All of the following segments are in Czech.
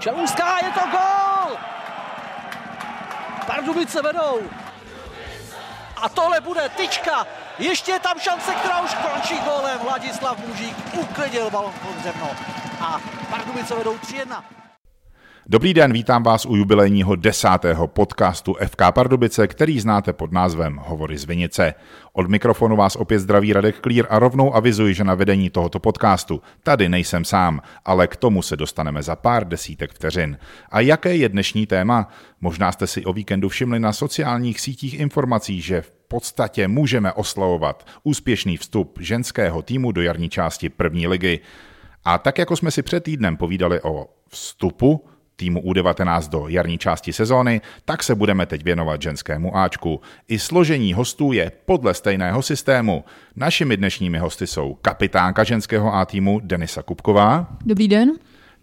Čelůská, je to gol! Pardubice vedou. A tohle bude tyčka. Ještě je tam šance, která už končí gólem. Vladislav Mužík uklidil balon pod zemno. A Pardubice vedou 3-1. Dobrý den, vítám vás u jubilejního desátého podcastu FK Pardubice, který znáte pod názvem Hovory z Vinice. Od mikrofonu vás opět zdraví Radek Klír a rovnou avizuji, že na vedení tohoto podcastu tady nejsem sám, ale k tomu se dostaneme za pár desítek vteřin. A jaké je dnešní téma? Možná jste si o víkendu všimli na sociálních sítích informací, že v podstatě můžeme oslavovat úspěšný vstup ženského týmu do jarní části první ligy. A tak jako jsme si před týdnem povídali o vstupu týmu U19 do jarní části sezóny, tak se budeme teď věnovat ženskému Ačku. I složení hostů je podle stejného systému. Našimi dnešními hosty jsou kapitánka ženského A týmu Denisa Kupková. Dobrý den.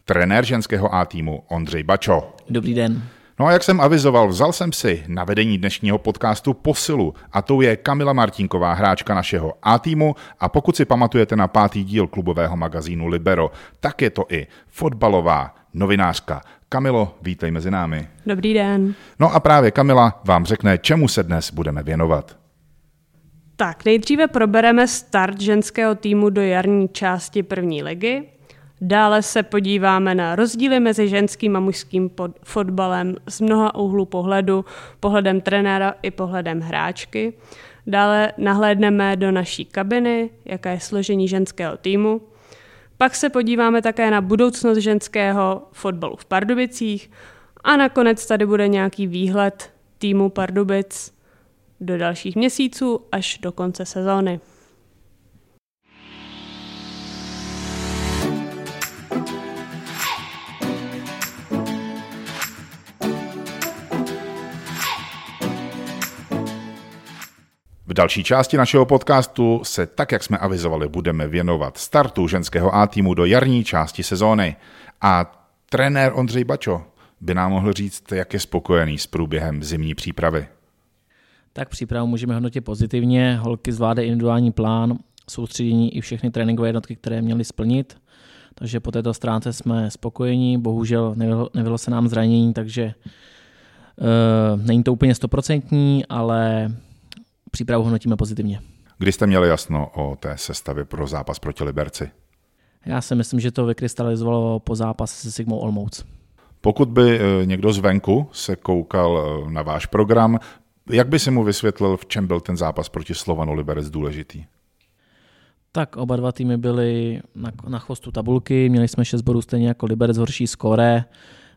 Trenér ženského A týmu Ondřej Bačo. Dobrý den. No a jak jsem avizoval, vzal jsem si na vedení dnešního podcastu posilu a to je Kamila Martinková, hráčka našeho A týmu a pokud si pamatujete na pátý díl klubového magazínu Libero, tak je to i fotbalová novinářka. Kamilo, vítej mezi námi. Dobrý den. No a právě Kamila vám řekne, čemu se dnes budeme věnovat. Tak, nejdříve probereme start ženského týmu do jarní části první ligy. Dále se podíváme na rozdíly mezi ženským a mužským fotbalem z mnoha úhlů pohledu, pohledem trenéra i pohledem hráčky. Dále nahlédneme do naší kabiny, jaké je složení ženského týmu. Pak se podíváme také na budoucnost ženského fotbalu v Pardubicích a nakonec tady bude nějaký výhled týmu Pardubic do dalších měsíců až do konce sezóny. V další části našeho podcastu se, tak jak jsme avizovali, budeme věnovat startu ženského A týmu do jarní části sezóny. A trenér Ondřej Bačo by nám mohl říct, jak je spokojený s průběhem zimní přípravy. Tak přípravu můžeme hodnotit pozitivně. Holky zvládají individuální plán, soustředění i všechny tréninkové jednotky, které měly splnit. Takže po této stránce jsme spokojení. Bohužel nevylo, se nám zranění, takže uh, není to úplně stoprocentní, ale přípravu hodnotíme pozitivně. Kdy jste měli jasno o té sestavě pro zápas proti Liberci? Já si myslím, že to vykrystalizovalo po zápase se Sigmou Olmouc. Pokud by eh, někdo zvenku se koukal eh, na váš program, jak by si mu vysvětlil, v čem byl ten zápas proti Slovanu Liberec důležitý? Tak oba dva týmy byly na, na chvostu tabulky, měli jsme 6 bodů stejně jako Liberec horší skóre.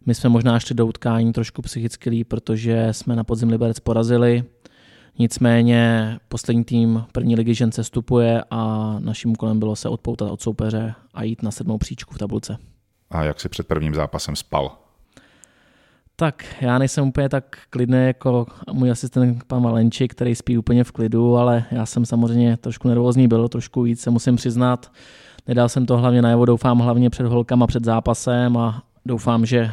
My jsme možná šli do utkání trošku psychicky líp, protože jsme na podzim Liberec porazili. Nicméně poslední tým první ligy žen se stupuje a naším úkolem bylo se odpoutat od soupeře a jít na sedmou příčku v tabulce. A jak si před prvním zápasem spal? Tak já nejsem úplně tak klidný jako můj asistent pan Valenčík, který spí úplně v klidu, ale já jsem samozřejmě trošku nervózní byl, trošku víc se musím přiznat. Nedal jsem to hlavně najevo, doufám hlavně před holkama před zápasem a doufám, že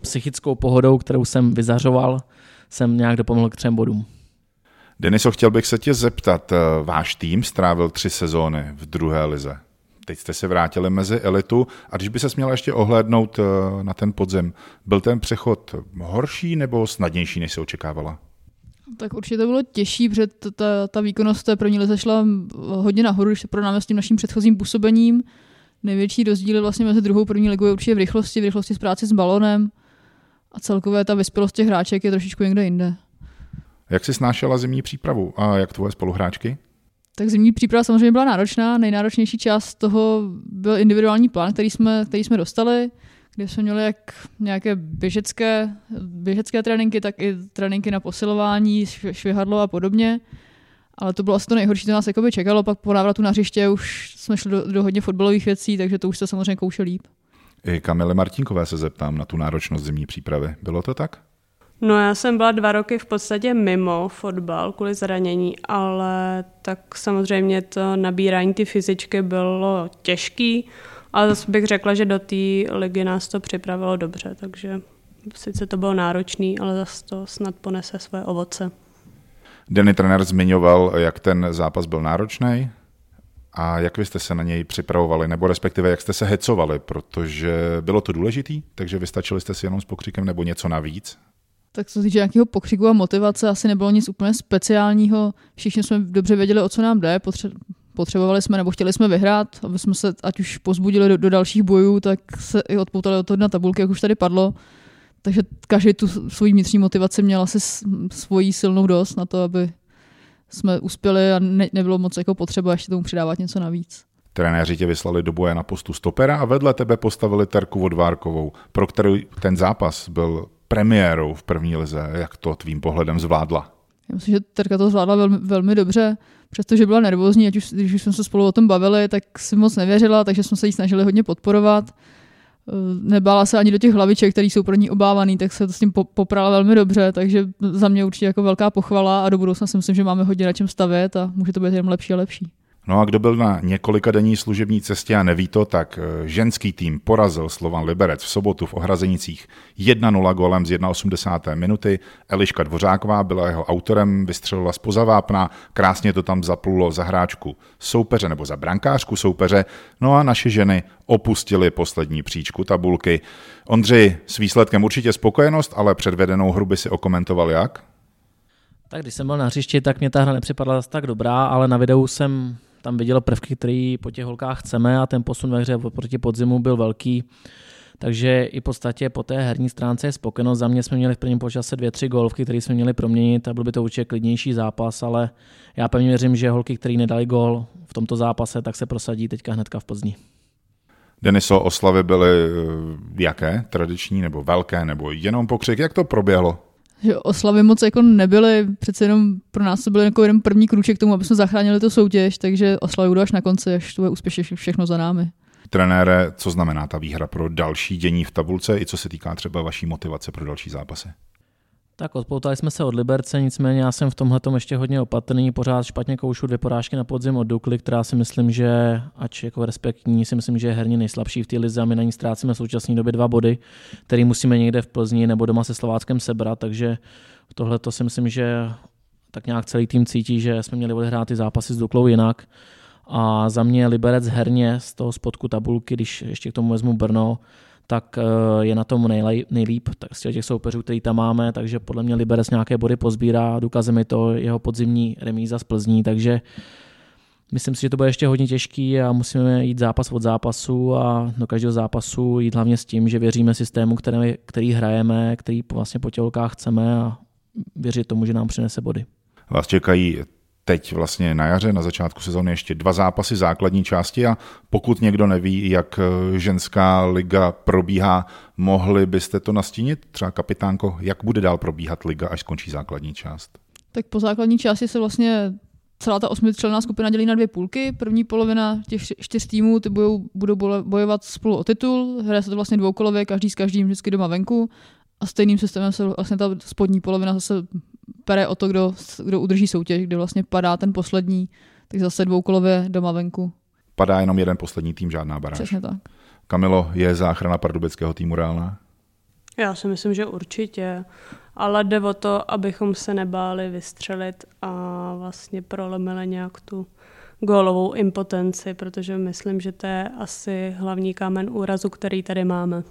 psychickou pohodou, kterou jsem vyzařoval, jsem nějak dopomohl k třem bodům. Deniso, chtěl bych se tě zeptat, eh, váš tým strávil tři sezóny v druhé lize. Teď jste se vrátili mezi elitu a když by se směl ještě ohlédnout eh, na ten podzem, byl ten přechod horší nebo snadnější, než se očekávala? Tak určitě to bylo těžší, protože ta, ta výkonnost té první lize šla hodně nahoru, když se porovnáme s tím naším předchozím působením. Největší rozdíl vlastně mezi druhou první ligou je určitě v rychlosti, v rychlosti z práce s balonem a celkově ta vyspělost těch hráček je trošičku někde jinde. Jak jsi snášela zimní přípravu a jak tvoje spoluhráčky? Tak zimní příprava samozřejmě byla náročná. Nejnáročnější část toho byl individuální plán, který jsme, který jsme dostali, kde jsme měli jak nějaké běžecké, běžecké tréninky, tak i tréninky na posilování, švihadlo a podobně. Ale to bylo asi to nejhorší, co nás jakoby čekalo. Pak po návratu na hřiště už jsme šli do, do hodně fotbalových věcí, takže to už se samozřejmě kouše líp. I Kamile Martinkové se zeptám na tu náročnost zimní přípravy. Bylo to tak? No já jsem byla dva roky v podstatě mimo fotbal kvůli zranění, ale tak samozřejmě to nabírání ty fyzičky bylo těžký, ale zase bych řekla, že do té ligy nás to připravilo dobře, takže sice to bylo náročný, ale zase to snad ponese své ovoce. Denny trenér zmiňoval, jak ten zápas byl náročný A jak vy jste se na něj připravovali, nebo respektive jak jste se hecovali, protože bylo to důležitý, takže vystačili jste si jenom s pokřikem nebo něco navíc? Tak co se týče nějakého pokřiku a motivace, asi nebylo nic úplně speciálního. Všichni jsme dobře věděli, o co nám jde. Potře- potřebovali jsme nebo chtěli jsme vyhrát, aby jsme se ať už pozbudili do, do dalších bojů, tak se i odpoutali od toho na tabulky, jak už tady padlo. Takže každý tu svoji vnitřní motivaci měl asi svoji silnou dost na to, aby jsme uspěli a ne, nebylo moc jako potřeba ještě tomu přidávat něco navíc. Trenéři tě vyslali do boje na postu stopera a vedle tebe postavili Terku Vodvárkovou, pro kterou ten zápas byl premiérou v první lize. Jak to tvým pohledem zvládla? Já myslím, že Terka to zvládla velmi, velmi dobře, přestože byla nervózní, ať už, když už jsme se spolu o tom bavili, tak si moc nevěřila, takže jsme se jí snažili hodně podporovat. Eh, nebála se ani do těch hlaviček, které jsou pro ní obávaný, tak se to s tím poprala velmi dobře, takže za mě určitě jako velká pochvala a do budoucna si myslím, že máme hodně na čem stavět a může to být jen lepší a lepší. No a kdo byl na několika denní služební cestě a neví to, tak eh, ženský tým porazil Slovan Liberec v sobotu v Ohrazenicích 1-0 golem z 81. minuty. Eliška Dvořáková byla jeho autorem, vystřelila z pozavápna, krásně to tam zaplulo za hráčku soupeře nebo za brankářku soupeře. No a naše ženy opustili poslední příčku tabulky. Ondřej, s výsledkem určitě spokojenost, ale předvedenou hru by si okomentoval jak? Tak když jsem byl na hřišti, tak mě ta hra nepřipadla tak dobrá, ale na videu jsem tam viděl prvky, které po těch holkách chceme a ten posun ve hře proti podzimu byl velký. Takže i v podstatě po té herní stránce je spokojenost. Za mě jsme měli v prvním počase dvě, tři golovky, které jsme měli proměnit a byl by to určitě klidnější zápas, ale já pevně věřím, že holky, které nedali gol v tomto zápase, tak se prosadí teďka hnedka v Plzni. Deniso, oslavy byly eh, jaké? Tradiční nebo velké nebo jenom pokřik? Jak to proběhlo? Že oslavy moc jako nebyly, přece jenom pro nás to byl jako jeden první krůček k tomu, aby jsme zachránili tu soutěž, takže oslavy budou až na konci, až to je úspěšně všechno za námi. Trenére, co znamená ta výhra pro další dění v tabulce, i co se týká třeba vaší motivace pro další zápasy? Tak odpoutali jsme se od Liberce, nicméně já jsem v tomhle ještě hodně opatrný, pořád špatně koušu dvě porážky na podzim od Dukly, která si myslím, že ač jako respektní, si myslím, že je herně nejslabší v té lize a my na ní ztrácíme v současné době dva body, které musíme někde v Plzni nebo doma se Slováckem sebrat, takže tohle to si myslím, že tak nějak celý tým cítí, že jsme měli odehrát ty zápasy s Duklou jinak. A za mě Liberec herně z toho spodku tabulky, když ještě k tomu vezmu Brno, tak eh, je na tom nejlíp z těch soupeřů, který tam máme, takže podle mě Liberec nějaké body pozbírá, důkazem je to jeho podzimní remíza z Plzní, takže myslím si, že to bude ještě hodně těžký a musíme jít zápas od zápasu a do každého zápasu jít hlavně s tím, že věříme systému, který, který hrajeme, který vlastně po tělkách chceme a věřit tomu, že nám přinese body. Vás čekají teď vlastně na jaře, na začátku sezóny ještě dva zápasy základní části a pokud někdo neví, jak eh, ženská liga probíhá, mohli byste to nastínit? Třeba kapitánko, jak bude dál probíhat liga, až skončí základní část? Tak po základní části se vlastně celá ta osmičlenná skupina dělí na dvě půlky. První polovina těch čtyř týmů ty budou, budou bojovat spolu o titul. Hraje se to vlastně dvoukolově, každý s každým vždycky doma venku. A stejným systémem se vlastně ta spodní polovina zase pere o to, kdo, kdo udrží soutěž, kdy vlastně padá ten poslední, tak zase dvoukolově doma venku. Padá jenom jeden poslední tým, žádná baráž. Přesně tak. Kamilo, je záchrana pardubického týmu reálná? Já si myslím, že určitě. Ale jde o to, abychom se nebáli vystřelit a vlastně prolomili nějak tu gólovou impotenci, protože myslím, že to je asi hlavní kámen úrazu, který tady máme.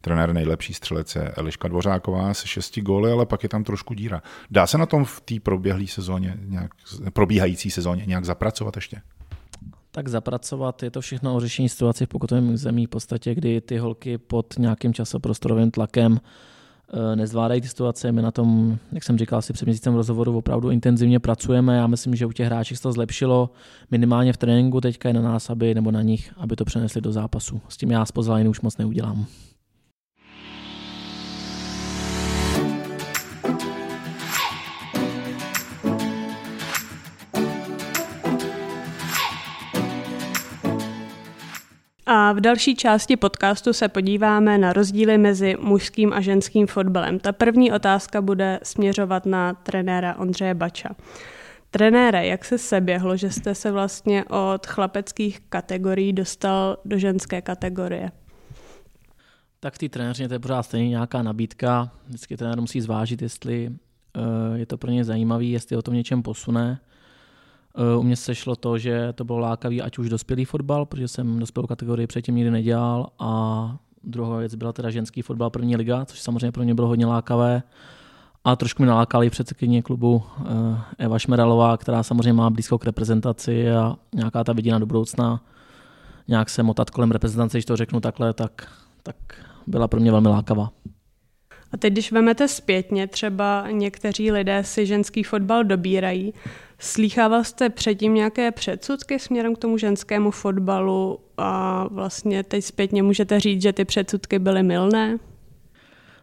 Trenér nejlepší střelec je Eliška Dvořáková se šesti góly, ale pak je tam trošku díra. Dá se na tom v té proběhlé sezóně, nějak, probíhající sezóně nějak zapracovat ještě? Tak zapracovat je to všechno o řešení situace v pokutovém zemí v podstatě, kdy ty holky pod nějakým časoprostorovým tlakem eh, nezvládají ty situace. My na tom, jak jsem říkal si před měsícem rozhovoru, opravdu intenzivně pracujeme. Já myslím, že u těch hráčů se to zlepšilo. Minimálně v tréninku teďka je na nás, aby, nebo na nich, aby to přenesli do zápasu. S tím já z už moc neudělám. A v další části podcastu se podíváme na rozdíly mezi mužským a ženským fotbalem. Ta první otázka bude směřovat na trenéra Ondřeje Bača. Trenére, jak se seběhlo, že jste se vlastně od chlapeckých kategorií dostal do ženské kategorie? Tak v té trenéřině to je pořád stejně nějaká nabídka. Vždycky trenér musí zvážit, jestli eh, je to pro ně zajímavý, jestli o tom něčem posune. U mě se šlo to, že to bylo lákavý, ať už dospělý fotbal, protože jsem dospělou kategorii předtím nikdy nedělal a druhá věc byla teda ženský fotbal první liga, což samozřejmě pro mě bylo hodně lákavé. A trošku mi nalákali předsedkyně klubu eh, Eva Šmeralová, která samozřejmě má blízko k reprezentaci a nějaká ta vidina do budoucna, nějak se motat kolem reprezentace, když to řeknu takhle, tak, tak byla pro mě velmi lákavá. A teď, když vemete zpětně, třeba někteří lidé si ženský fotbal dobírají, slýchával jste předtím nějaké předsudky směrem k tomu ženskému fotbalu a vlastně teď zpětně můžete říct, že ty předsudky byly milné?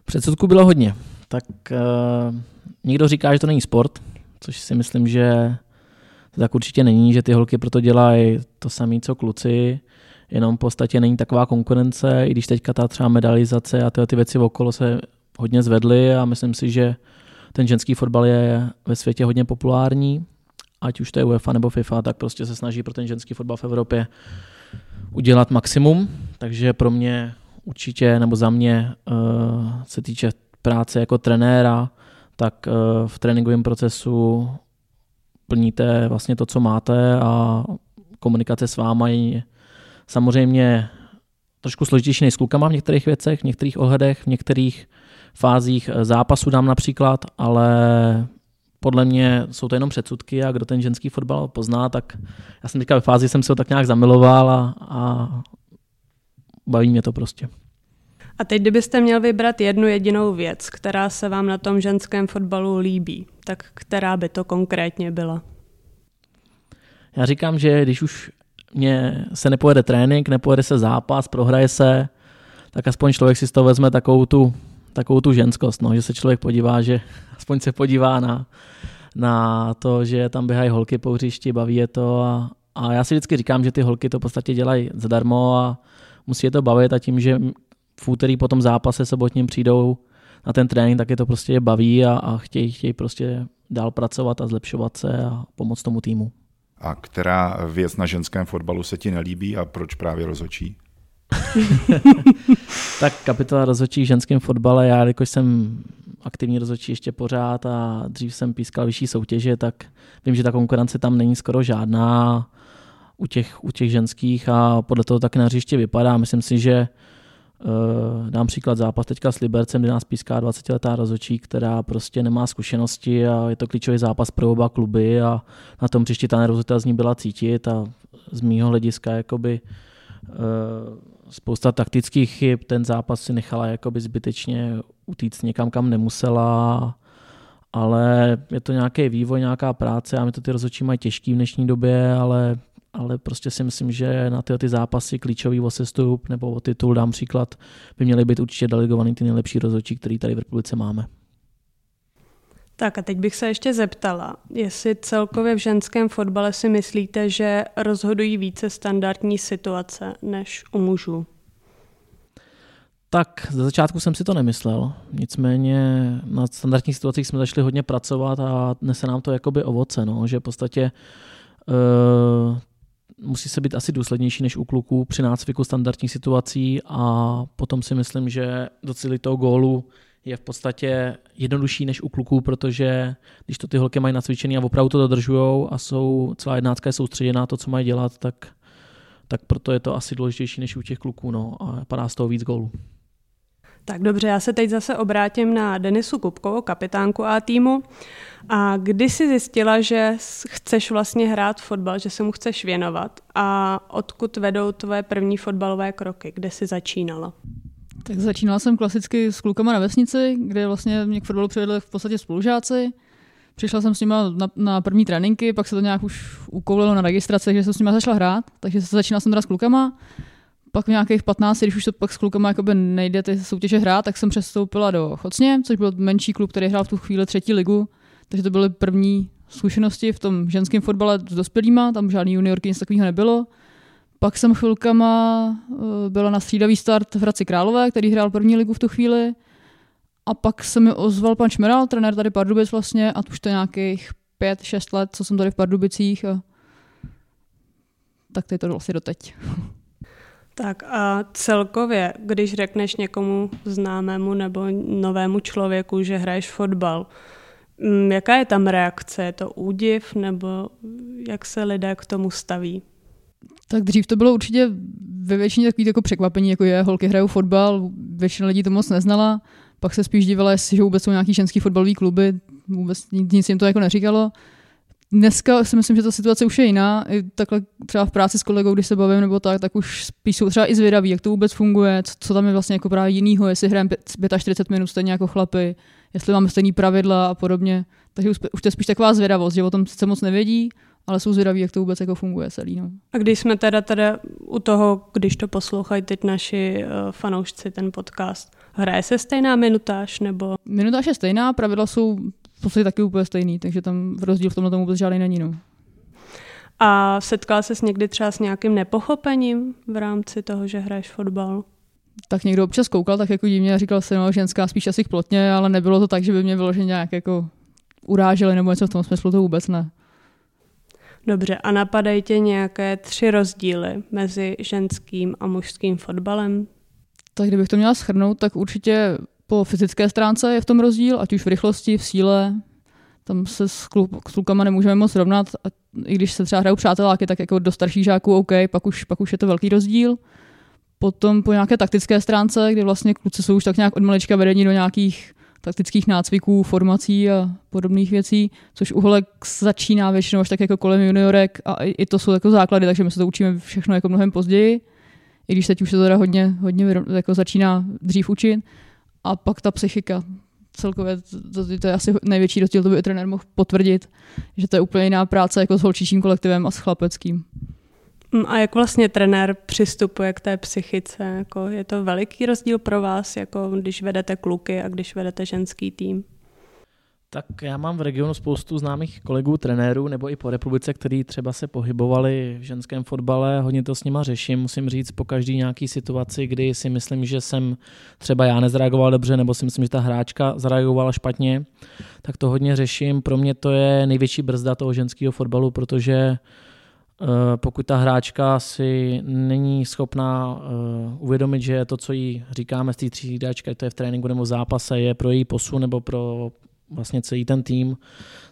Předsudků bylo hodně. Tak uh, někdo říká, že to není sport, což si myslím, že tak určitě není, že ty holky proto dělají to samé, co kluci, jenom v podstatě není taková konkurence, i když teďka ta třeba medalizace a tyhle ty věci okolo se hodně zvedly a myslím si, že ten ženský fotbal je ve světě hodně populární, ať už to je UEFA nebo FIFA, tak prostě se snaží pro ten ženský fotbal v Evropě udělat maximum, takže pro mě určitě, nebo za mě, uh, se týče práce jako trenéra, tak uh, v tréninkovém procesu plníte vlastně to, co máte a komunikace s váma je samozřejmě trošku složitější než s klukama v některých věcech, v některých ohledech, v některých fázích eh, zápasu dám například, ale podle mě jsou to jenom předsudky a kdo ten ženský fotbal pozná, tak já jsem teďka ve fázi, jsem se ho tak nějak zamiloval a, a baví mě to prostě. A teď, kdybyste měl vybrat jednu jedinou věc, která se vám na tom ženském fotbalu líbí, tak která by to konkrétně byla? Já říkám, že když už mě se nepojede trénink, nepojede se zápas, prohraje se, tak aspoň člověk si z toho vezme takovou tu takovou tu ženskost, no, že se člověk podívá, že aspoň se podívá na, na to, že tam běhají holky po hřišti, baví je to a, a já si vždycky říkám, že ty holky to v podstatě dělají zadarmo a musí je to bavit a tím, že v úterý po tom zápase sobotním přijdou na ten trénink, tak je to prostě baví a, a chtějí, chtějí prostě dál pracovat a zlepšovat se a pomoct tomu týmu. A která věc na ženském fotbalu se ti nelíbí a proč právě rozhodčí? tak kapitola rozhodčí v ženském fotbale, já jakož jsem aktivní rozhodčí ještě pořád a dřív jsem pískal vyšší soutěže, tak vím, že ta konkurence tam není skoro žádná u těch, u těch ženských a podle toho taky na hřiště vypadá. Myslím si, že dám příklad zápas teďka s Libercem, kde nás píská 20-letá rozhodčí, která prostě nemá zkušenosti a je to klíčový zápas pro oba kluby a na tom příště ta nervozita z ní byla cítit a z mýho hlediska jakoby uh, spousta taktických chyb, ten zápas si nechala jakoby zbytečně utíct někam, kam nemusela, ale je to nějaký vývoj, nějaká práce a my to ty rozhodčí mají těžký v dnešní době, ale, ale prostě si myslím, že na tyhle ty zápasy klíčový o sestup nebo o titul, dám příklad, by měly být určitě delegovaný ty nejlepší rozhodčí, který tady v republice máme. Tak a teď bych se ještě zeptala, jestli celkově v ženském fotbale si myslíte, že rozhodují více standardní situace než u mužů? Tak ze začátku jsem si to nemyslel, nicméně na standardních situacích jsme začali hodně pracovat a nese nám to jakoby ovoce, no, že v podstatě uh, musí se být asi důslednější než u kluků při nácviku standardních situací a potom si myslím, že docílit toho gólu je v podstatě jednodušší než u kluků, protože když to ty holky mají nacvičený a opravdu to dodržují a jsou, celá jednáctka je soustředěná to, co mají dělat, tak, tak proto je to asi důležitější než u těch kluků no, a padá z toho víc gólů. Tak dobře, já se teď zase obrátím na Denisu Kupkovou, kapitánku A týmu. A kdy jsi zjistila, že chceš vlastně hrát fotbal, že se mu chceš věnovat a odkud vedou tvoje první fotbalové kroky, kde jsi začínala? Tak začínala jsem klasicky s klukama na vesnici, kde vlastně mě k fotbalu přivedli v podstatě spolužáci. Přišla jsem s nimi na, na první tréninky, pak se to nějak už ukoulilo na registraci, že jsem s nimi začala hrát, takže začínala jsem teda s klukama. Pak v nějakých 15, když už to pak s klukama jakoby nejde ty soutěže hrát, tak jsem přestoupila do Chocně, což byl menší klub, který hrál v tu chvíli třetí ligu. Takže to byly první zkušenosti v tom ženském fotbale s dospělýma, tam žádný juniorky, nic takového nebylo. Pak jsem chvilkama eh, byla na střídavý start v Hradci Králové, který hrál první ligu v tu chvíli. A pak se mi ozval pan Šmeral, trenér tady Pardubic vlastně, a už to nějakých pět, šest let, co jsem tady v Pardubicích. A... Tak to je to vlastně doteď. Tak a celkově, když řekneš někomu známému nebo novému člověku, že hraješ fotbal, Mm, jaká je tam reakce? Je to údiv nebo jak se lidé k tomu staví? Tak dřív to bylo určitě ve většině takový jako překvapení, jako je, holky hrajou fotbal, většina lidí to moc neznala, pak se spíš divila, jestli že vůbec jsou nějaký ženský fotbalový kluby, vůbec nic jim to jako neříkalo. Dneska si myslím, že ta situace už je jiná. I takhle třeba v práci s kolegou, když se bavím nebo tak, tak už spíš jsou třeba i zvědaví, jak to vůbec funguje, co, co tam je vlastně jako právě jinýho, jestli hrajeme 45 minut stejně jako chlapy, jestli máme stejný pravidla a podobně. Takže už, už to je spíš taková zvědavost, že o tom sice moc nevědí, ale jsou zvědaví, jak to vůbec jako funguje celý. No. A když jsme teda, teda u toho, když to poslouchají teď naši uh, fanoušci, ten podcast, hraje se stejná minutáž nebo? Minutáž je stejná, pravidla jsou podstatě taky úplně stejný, takže tam v rozdíl v tomhle tomu vůbec žádný není. No. A setkal ses někdy třeba s nějakým nepochopením v rámci toho, že hraješ fotbal? Tak někdo občas koukal tak jako divně a říkal se, no ženská spíš asi plotně, ale nebylo to tak, že by mě bylo, že nějak jako uráželi nebo něco v tom smyslu, to vůbec ne. Dobře, a napadají tě nějaké tři rozdíly mezi ženským a mužským fotbalem? Tak kdybych to měla schrnout, tak určitě po fyzické stránce je v tom rozdíl, ať už v rychlosti, v síle, tam se s, kluk, s klukama nemůžeme moc rovnat, a i když se třeba hrajou přáteláky, tak jako do starších žáků OK, pak už, pak už je to velký rozdíl. Potom po nějaké taktické stránce, kdy vlastně kluci jsou už tak nějak od malička vedení do nějakých taktických nácviků, formací a podobných věcí, což u holek začíná většinou až tak jako kolem juniorek a i to jsou jako základy, takže my se to učíme všechno jako mnohem později, i když teď už se to teda hodně, hodně jako začíná dřív učit. A pak ta psychika, celkově to, to, to je asi největší rozdíl, to by trenér mohl potvrdit, že to je úplně jiná práce jako s holčičím kolektivem a s chlapeckým. Mm, a jak vlastně trenér přistupuje k té psychice? Jako je to veliký rozdíl pro vás, jako když vedete kluky a když vedete ženský tým? Tak já mám v regionu spoustu známých kolegů, trenérů nebo i po republice, kteří třeba se pohybovali v ženském fotbale, hodně to s nima řeším, musím říct, po každý nějaký situaci, kdy si myslím, že jsem třeba já nezareagoval dobře, nebo si myslím, že ta hráčka zareagovala špatně, tak to hodně řeším. Pro mě to je největší brzda toho ženského fotbalu, protože uh, pokud ta hráčka si není schopná uh, uvědomit, že to, co jí říkáme z té třídačky, to je v tréninku nebo v zápase, je pro její posun nebo pro vlastně celý ten tým,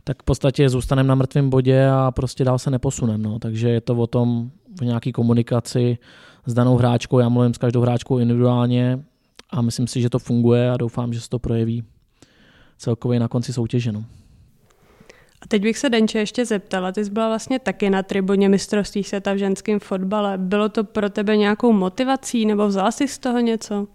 tak v podstatě zůstaneme na mrtvém bodě a prostě dál se neposunem. No. Takže je to o tom v nějaké komunikaci s danou hráčkou. Já mluvím s každou hráčkou individuálně a myslím si, že to funguje a doufám, že se to projeví celkově na konci soutěže. No. A teď bych se Denče ještě zeptala, ty jsi byla vlastně taky na tribuně mistrovství světa v ženském fotbale. Bylo to pro tebe nějakou motivací nebo vzala jsi z toho něco?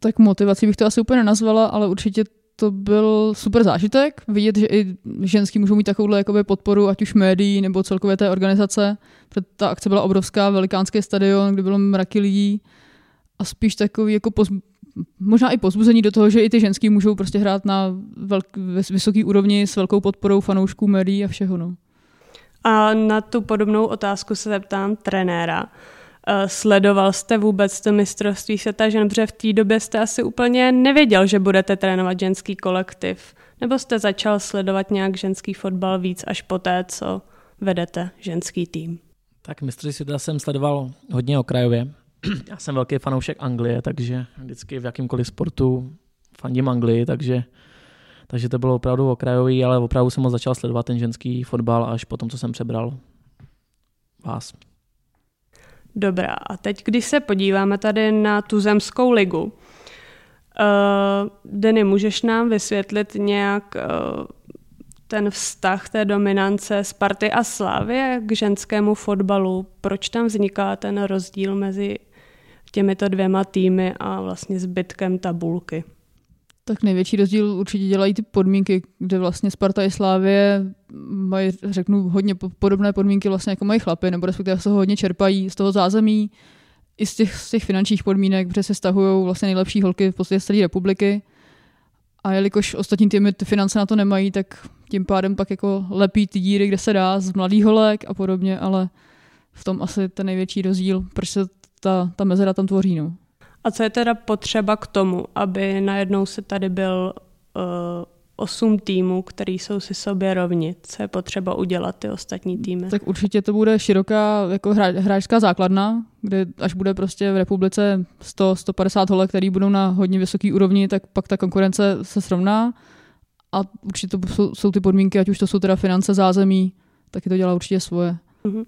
Tak motivací bych to asi úplně nenazvala, ale určitě to byl super zážitek, vidět, že i ženský můžou mít takovouhle jakoby podporu, ať už médií nebo celkově té organizace. Protože ta akce byla obrovská, velikánský stadion, kde bylo mraky lidí a spíš takový jako poz, možná i pozbuzení do toho, že i ty ženský můžou prostě hrát na velk, vysoký úrovni s velkou podporou fanoušků, médií a všeho. No. A na tu podobnou otázku se zeptám trenéra. Eh, sledoval jste vůbec to mistrovství světa žen, protože v té době jste asi úplně nevěděl, že budete trénovat ženský kolektiv. Nebo jste začal sledovat nějak ženský fotbal víc až poté, co vedete ženský tým? Tak mistrovství světa jsem sledoval hodně okrajově. Já jsem velký fanoušek Anglie, takže vždycky v jakýmkoliv sportu fandím Anglii, takže, takže to bylo opravdu okrajový, ale opravdu jsem ho začal sledovat ten ženský fotbal až potom, co jsem přebral vás. Dobrá, a teď, když se podíváme tady na tu zemskou ligu, uh, Denny, můžeš nám vysvětlit nějak uh, ten vztah té dominance Sparty a Slávy k ženskému fotbalu? Proč tam vzniká ten rozdíl mezi těmito dvěma týmy a vlastně zbytkem tabulky? Tak největší rozdíl určitě dělají ty podmínky, kde vlastně Sparta i Slávě mají, řeknu, hodně podobné podmínky vlastně jako mají chlapy, nebo respektive se ho hodně čerpají z toho zázemí, i z těch, z těch finančních podmínek, protože se stahují vlastně nejlepší holky v podstatě z celé republiky. A jelikož ostatní týmy ty finance na to nemají, tak tím pádem pak jako lepí ty díry, kde se dá, z mladých holek a podobně, ale v tom asi ten největší rozdíl, proč se ta, ta mezera tam tvoří. No. A co je teda potřeba k tomu, aby najednou se tady byl uh, osm týmů, který jsou si sobě rovni? Co je potřeba udělat ty ostatní týmy? Tak určitě to bude široká jako hra, hráčská základna, kde až bude prostě v republice 100-150 holek, který budou na hodně vysoké úrovni, tak pak ta konkurence se srovná. a určitě to jsou, jsou ty podmínky, ať už to jsou teda finance, zázemí, taky to dělá určitě svoje. Uh-huh.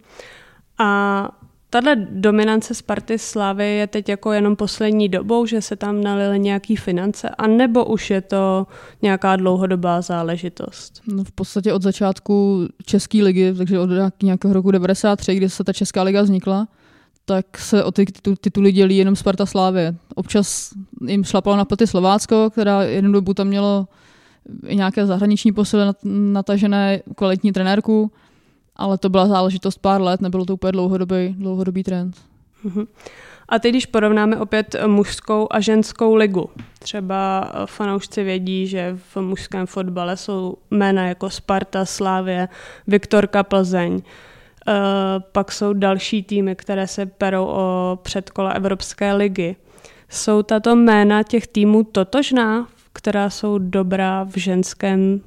A Tahle dominance Sparty Slavy je teď jako jenom poslední dobou, že se tam nalily nějaký finance, anebo už je to nějaká dlouhodobá záležitost? No v podstatě od začátku České ligy, takže od nějakého roku 93, kdy se ta Česká liga vznikla, tak se o ty tituly dělí jenom Sparta Slávy. Občas jim šlapalo na paty Slovácko, která jednu dobu tam mělo nějaké zahraniční posily natažené kvalitní trenérku, ale to byla záležitost pár let, nebylo to úplně dlouhodobý, dlouhodobý trend. Mhm. A teď, když porovnáme opět mužskou a ženskou ligu, třeba fanoušci vědí, že v mužském fotbale jsou jména jako Sparta, Slávě, Viktorka Plzeň, e, pak jsou další týmy, které se perou o předkola Evropské ligy. Jsou tato jména těch týmů totožná, která jsou dobrá v ženském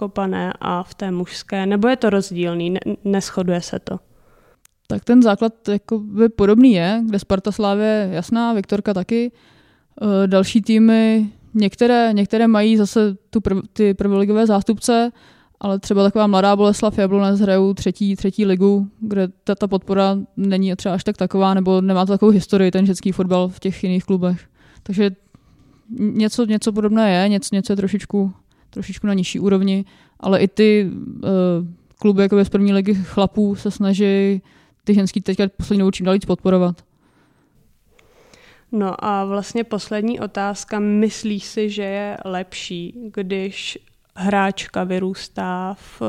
kopané a v té mužské, nebo je to rozdílný, ne, neschoduje se to? Tak ten základ by podobný je, kde Sparta Slávě je jasná, Viktorka taky. E, další týmy, některé, některé mají zase tu prv, ty prvoligové zástupce, ale třeba taková mladá Boleslav Jablonec hrajou třetí, třetí ligu, kde ta, ta podpora není třeba až tak taková, nebo nemá to takovou historii, ten ženský fotbal v těch jiných klubech. Takže něco, něco podobné je, něco, něco je trošičku trošičku na nižší úrovni, ale i ty uh, kluby jako z první ligy chlapů se snaží ty ženský teďka poslední dobou čím dál víc podporovat. No a vlastně poslední otázka. Myslíš si, že je lepší, když hráčka vyrůstá v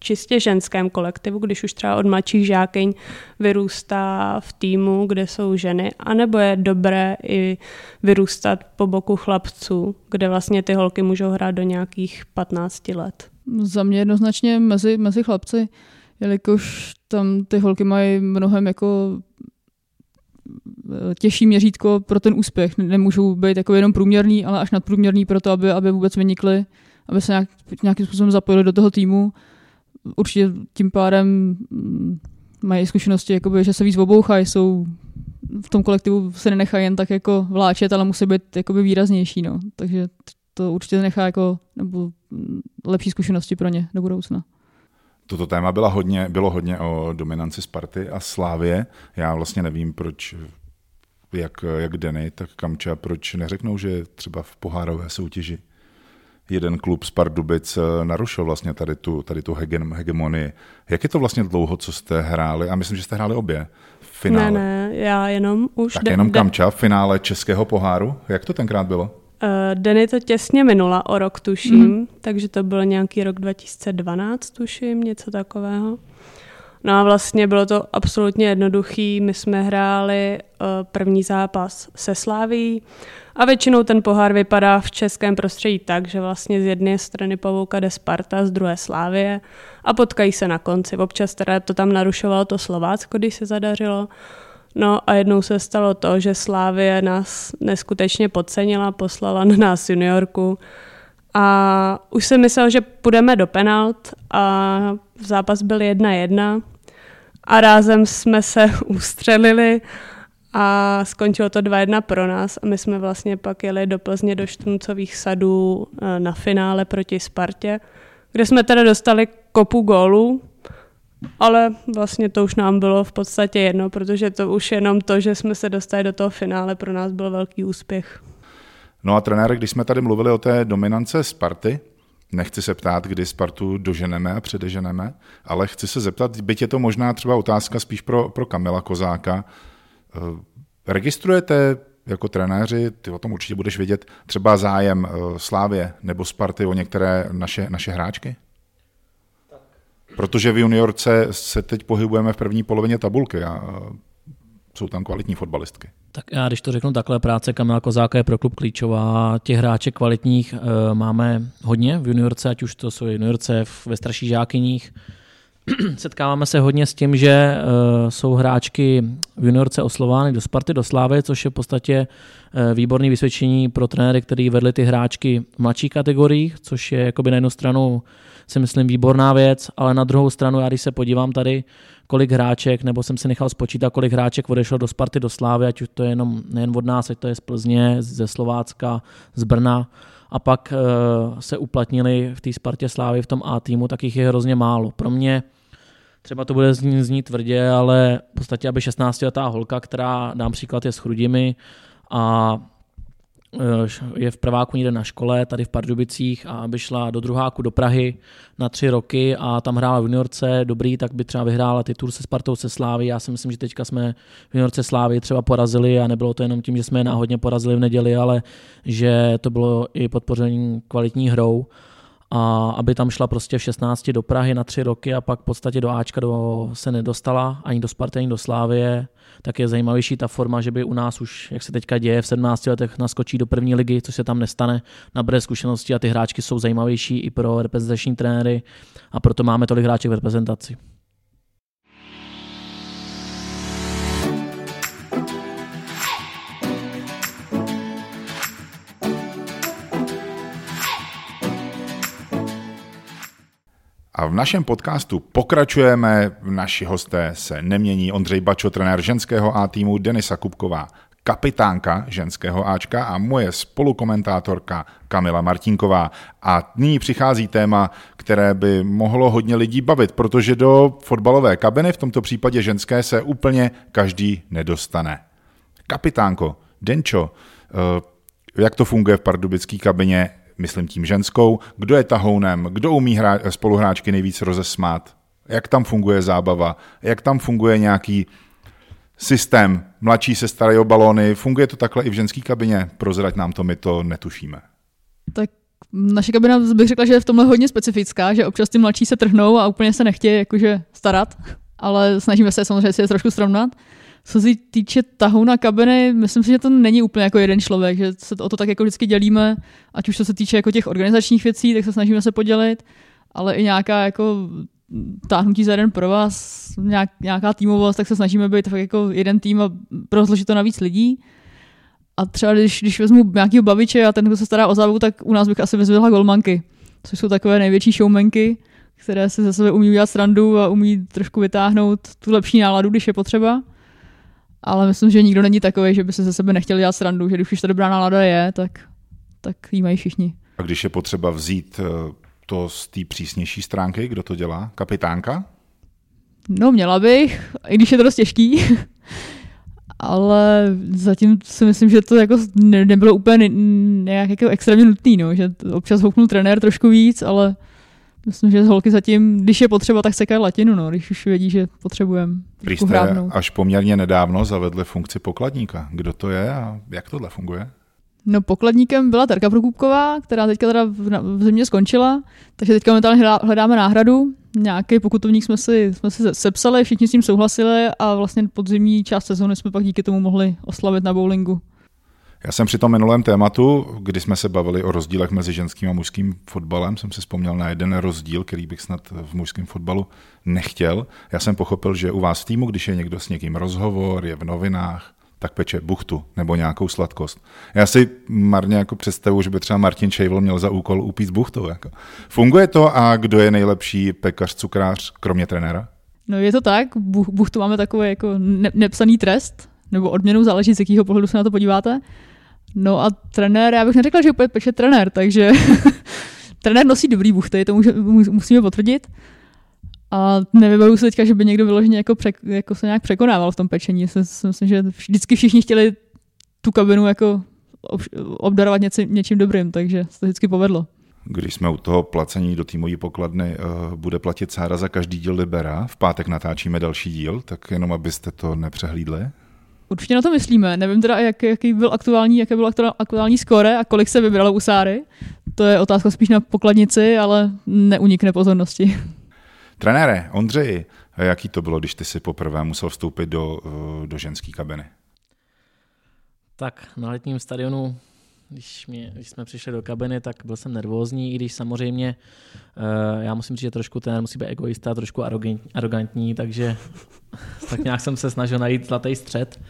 čistě ženském kolektivu, když už třeba od mladších žákyň vyrůstá v týmu, kde jsou ženy, anebo je dobré i vyrůstat po boku chlapců, kde vlastně ty holky můžou hrát do nějakých 15 let? Za mě jednoznačně mezi, mezi chlapci, jelikož tam ty holky mají mnohem jako eh, těžší měřítko pro ten úspěch. Nemůžou být jako jenom průměrný, ale až nadprůměrný pro to, aby, aby vůbec vynikly, aby se nějak, nějakým způsobem zapojili do toho týmu určitě tím pádem mm, mají zkušenosti, jakoby, že se víc obouchají, jsou v tom kolektivu se nenechají jen tak jako vláčet, ale musí být jakoby výraznější, no. Takže to určitě nechá jako nebo mm, lepší zkušenosti pro ně do budoucna. Toto téma byla hodně, bylo hodně o dominanci Sparty a Slávě. Já vlastně nevím, proč jak, jak Denny, tak Kamča, proč neřeknou, že třeba v pohárové soutěži jeden klub z Pardubic eh, narušil vlastně tady tu, tady tu hegemonii. Jak je to vlastně dlouho, co jste hráli? A myslím, že jste hráli obě v finále. Ne, ne, já jenom už... Tak de- jenom Kamča v finále Českého poháru. Jak to tenkrát bylo? Uh, Denny to těsně minula o rok, tuším, mm. takže to byl nějaký rok 2012, tuším, něco takového. No a vlastně bylo to absolutně jednoduchý. My jsme hráli uh, první zápas se Sláví a většinou ten pohár vypadá v českém prostředí tak, že vlastně z jedné strany pavouka jde Sparta, z druhé Slávie a potkají se na konci. Občas teda to tam narušovalo to Slovácko, když se zadařilo. No a jednou se stalo to, že Slávie nás neskutečně podcenila, poslala na nás juniorku a už jsem myslel, že půjdeme do penalt a zápas byl jedna jedna a rázem jsme se ustřelili a skončilo to 2-1 pro nás a my jsme vlastně pak jeli do Plzně do Štruncových sadů eh, na finále proti Spartě, kde jsme teda dostali kopu gólů, ale vlastně to už nám bylo v podstatě jedno, protože to už jenom to, že jsme se dostali do toho finále, pro nás byl velký úspěch. No a trenér, když jsme tady mluvili o té dominance Sparty, nechci se ptát, kdy Spartu doženeme a předeženeme, ale chci se zeptat, byť je to možná třeba otázka spíš pro, pro Kamila Kozáka, registrujete jako trenéři, ty o tom určitě budeš vědět, třeba zájem eh, Slávě nebo Sparty o některé naše, naše hráčky? Protože v juniorce se teď pohybujeme v první polovině tabulky a jsou tam kvalitní fotbalistky. Tak já když to řeknu takhle, práce Kamila Kozáka je pro klub klíčová. Těch hráček kvalitních e, máme hodně v juniorce, ať už to jsou juniorce ve starších žákyních. Setkáváme se hodně s tím, že e, jsou hráčky v juniorce oslovány do Sparty, do Slávy, což je v podstatě e, výborný vysvědčení pro trenéry, který vedli ty hráčky v mladších kategoriích, což je jakoby na jednu stranu si myslím výborná věc, ale na druhou stranu, já když se podívám tady, kolik hráček, nebo jsem si nechal spočítat, kolik hráček odešlo do Sparty, do Slávy, ať už to je jenom nejen od nás, ať to je z Plzně, ze Slovácka, z Brna, a pak uh, se uplatnili v té Spartě Slávy v tom A týmu, tak jich je hrozně málo. Pro mě třeba to bude znít, znít tvrdě, ale v podstatě, aby 16-letá holka, která, dám příklad, je s chrudimi a Eh, je v prváku někde na škole, tady v Pardubicích a aby šla do druháku do Prahy na tři roky a tam hrála v juniorce dobrý, tak by třeba vyhrála titul se Spartou se Slávy. Já si myslím, že teďka jsme v juniorce Slávy třeba porazili a nebylo to jenom tím, že jsme je náhodně porazili v neděli, ale že to bylo i podpoření kvalitní hrou a aby tam šla prostě v 16 do Prahy na tři roky a pak v podstatě do Ačka do, se nedostala, ani do Sparty, ani do Slávie, tak je zajímavější ta forma, že by u nás už, jak se teďka děje, v 17 letech naskočí do první ligy, co se tam nestane, nabré zkušenosti a ty hráčky jsou zajímavější i pro reprezentační trenéry a proto máme tolik hráček v reprezentaci. A v našem podcastu pokračujeme. Naši hosté se nemění. Ondřej Bačo, trenér ženského A týmu, Denisa Kupková, kapitánka ženského Ačka a moje spolukomentátorka Kamila Martinková. A nyní přichází téma, které by mohlo hodně lidí bavit, protože do fotbalové kabiny, v tomto případě ženské, se úplně každý nedostane. Kapitánko, Denčo, eh, jak to funguje v pardubické kabině? Myslím tím ženskou, kdo je tahounem, kdo umí hra, spoluhráčky nejvíc rozesmát, jak tam funguje zábava, jak tam funguje nějaký systém, mladší se starají o balóny, funguje to takhle i v ženské kabině, prozrať nám to, my to netušíme. Tak naše kabina bych řekla, že je v tomhle hodně specifická, že občas ty mladší se trhnou a úplně se nechtějí jakože starat, ale snažíme se samozřejmě si je trošku srovnat. Co se týče tahu na kabiny, myslím si, že to není úplně jako jeden člověk, že se o to tak jako vždycky dělíme, ať už co se týče jako těch organizačních věcí, tak se snažíme se podělit, ale i nějaká jako táhnutí za jeden pro vás, nějak, nějaká týmovost, tak se snažíme být fakt jako jeden tým a rozložit to na víc lidí. A třeba když, když vezmu nějakého baviče a ten, kdo se stará o zábavu, tak u nás bych asi vyzvedla golmanky, což jsou takové největší showmenky, které si ze sebe umí udělat srandu a umí trošku vytáhnout tu lepší náladu, když je potřeba ale myslím, že nikdo není takový, že by se ze sebe nechtěl dělat srandu, že když už ta dobrá nálada je, tak, tak jí mají všichni. A když je potřeba vzít eh, to z té přísnější stránky, kdo to dělá? Kapitánka? No, měla bych, i když je to dost těžký. ale zatím si myslím, že to jako ne, nebylo úplně nějak jako extrémně nutný, no, že občas houknul trenér trošku víc, ale Myslím, že z holky zatím, když je potřeba, tak sekají latinu, no, když už vědí, že potřebujeme. Jste až poměrně nedávno zavedli funkci pokladníka. Kdo to je a jak tohle funguje? No pokladníkem byla Terka Prokupková, která teďka teda v zimě skončila, takže teďka momentálně hledáme náhradu. Nějaký pokutovník jsme si, jsme si sepsali, všichni s tím souhlasili a vlastně podzimní část sezóny jsme pak díky tomu mohli oslavit na bowlingu. Já jsem při tom minulém tématu, kdy jsme se bavili o rozdílech mezi ženským a mužským fotbalem, jsem si vzpomněl na jeden rozdíl, který bych snad v mužském fotbalu nechtěl. Já jsem pochopil, že u vás v týmu, když je někdo s někým rozhovor, je v novinách, tak peče buchtu nebo nějakou sladkost. Já si marně jako představu, že by třeba Martin Šejvl měl za úkol upít buchtu. Jako. Funguje to a kdo je nejlepší pekař, cukrář, kromě trenéra? No je to tak, buchtu máme takový jako ne- nepsaný trest, nebo odměnu, záleží z jakého pohledu se na to podíváte. No a trenér, já bych neřekla, že úplně peče trenér, takže trenér nosí dobrý buchty, to může, musíme potvrdit. A nevybavuju se teďka, že by někdo vyloženě jako, přek, jako se nějak překonával v tom pečení. Myslím, že vždycky všichni chtěli tu kabinu jako obdarovat něci, něčím dobrým, takže se to vždycky povedlo. Když jsme u toho placení do týmové pokladny, uh, bude platit Sára za každý díl Libera. V pátek natáčíme další díl, tak jenom abyste to nepřehlídli. Určitě na to myslíme. Nevím teda, jak, jaký byl aktuální, jaké bylo aktuální skóre a kolik se vybralo u Sáry. To je otázka spíš na pokladnici, ale neunikne pozornosti. Trenére, Ondřeji, jaký to bylo, když ty si poprvé musel vstoupit do, do ženské kabiny? Tak na letním stadionu když, mě, když jsme přišli do kabiny, tak byl jsem nervózní, i když samozřejmě uh, já musím říct, že trošku ten musí být egoista, trošku arrogantní, takže tak nějak jsem se snažil najít zlatý střed.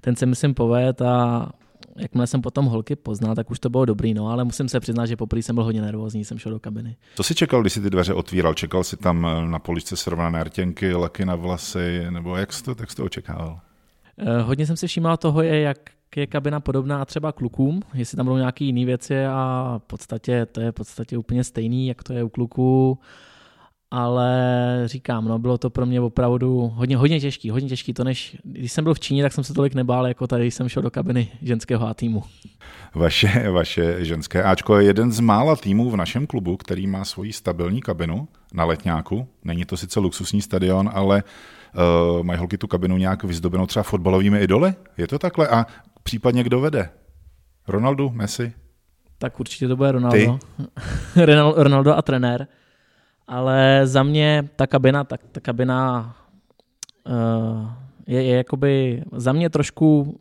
Ten se myslím poved a jakmile jsem potom holky poznal, tak už to bylo dobrý, no, ale musím se přiznat, že poprvé jsem byl hodně nervózní, jsem šel do kabiny. Co jsi čekal, když jsi ty dveře otvíral? Čekal jsi tam eh, na poličce srovnané rtěnky, laky na vlasy, nebo jak jsi to, jak jsi to očekával? Uh, hodně jsem si všímal toho, je, jak je kabina podobná třeba klukům, jestli tam budou nějaké jiné věci a v podstatě to je v podstatě úplně stejný, jak to je u kluků ale říkám, no, bylo to pro mě opravdu hodně, hodně těžký, hodně těžký to, než když jsem byl v Číně, tak jsem se tolik nebál, jako tady jsem šel do kabiny ženského A týmu. Vaše, vaše ženské Ačko je jeden z mála týmů v našem klubu, který má svoji stabilní kabinu na letňáku. Není to sice luxusní stadion, ale uh, mají holky tu kabinu nějak vyzdobenou třeba fotbalovými idoly? Je to takhle? A případně kdo vede? Ronaldo, Messi? Tak určitě to bude Ronaldo. Ronaldo a trenér. Ale za mě ta kabina, tak ta kabina uh, je, je jakoby za mě trošku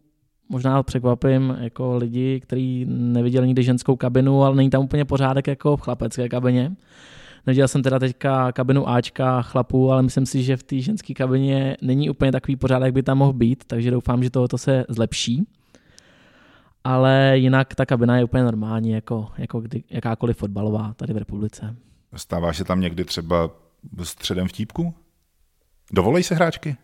možná překvapím jako lidi, kteří neviděli nikdy ženskou kabinu, ale není tam úplně pořádek jako v chlapecké kabině. Nedělal jsem teda teďka kabinu Ačka chlapů, ale myslím si, že v té ženské kabině není úplně takový pořádek, jak by tam mohl být, takže doufám, že tohoto se zlepší. Ale jinak ta kabina je úplně normální, jako, jako kdy, jakákoliv fotbalová tady v republice. Stává se tam někdy třeba středem vtípku? Dovolej se hráčky?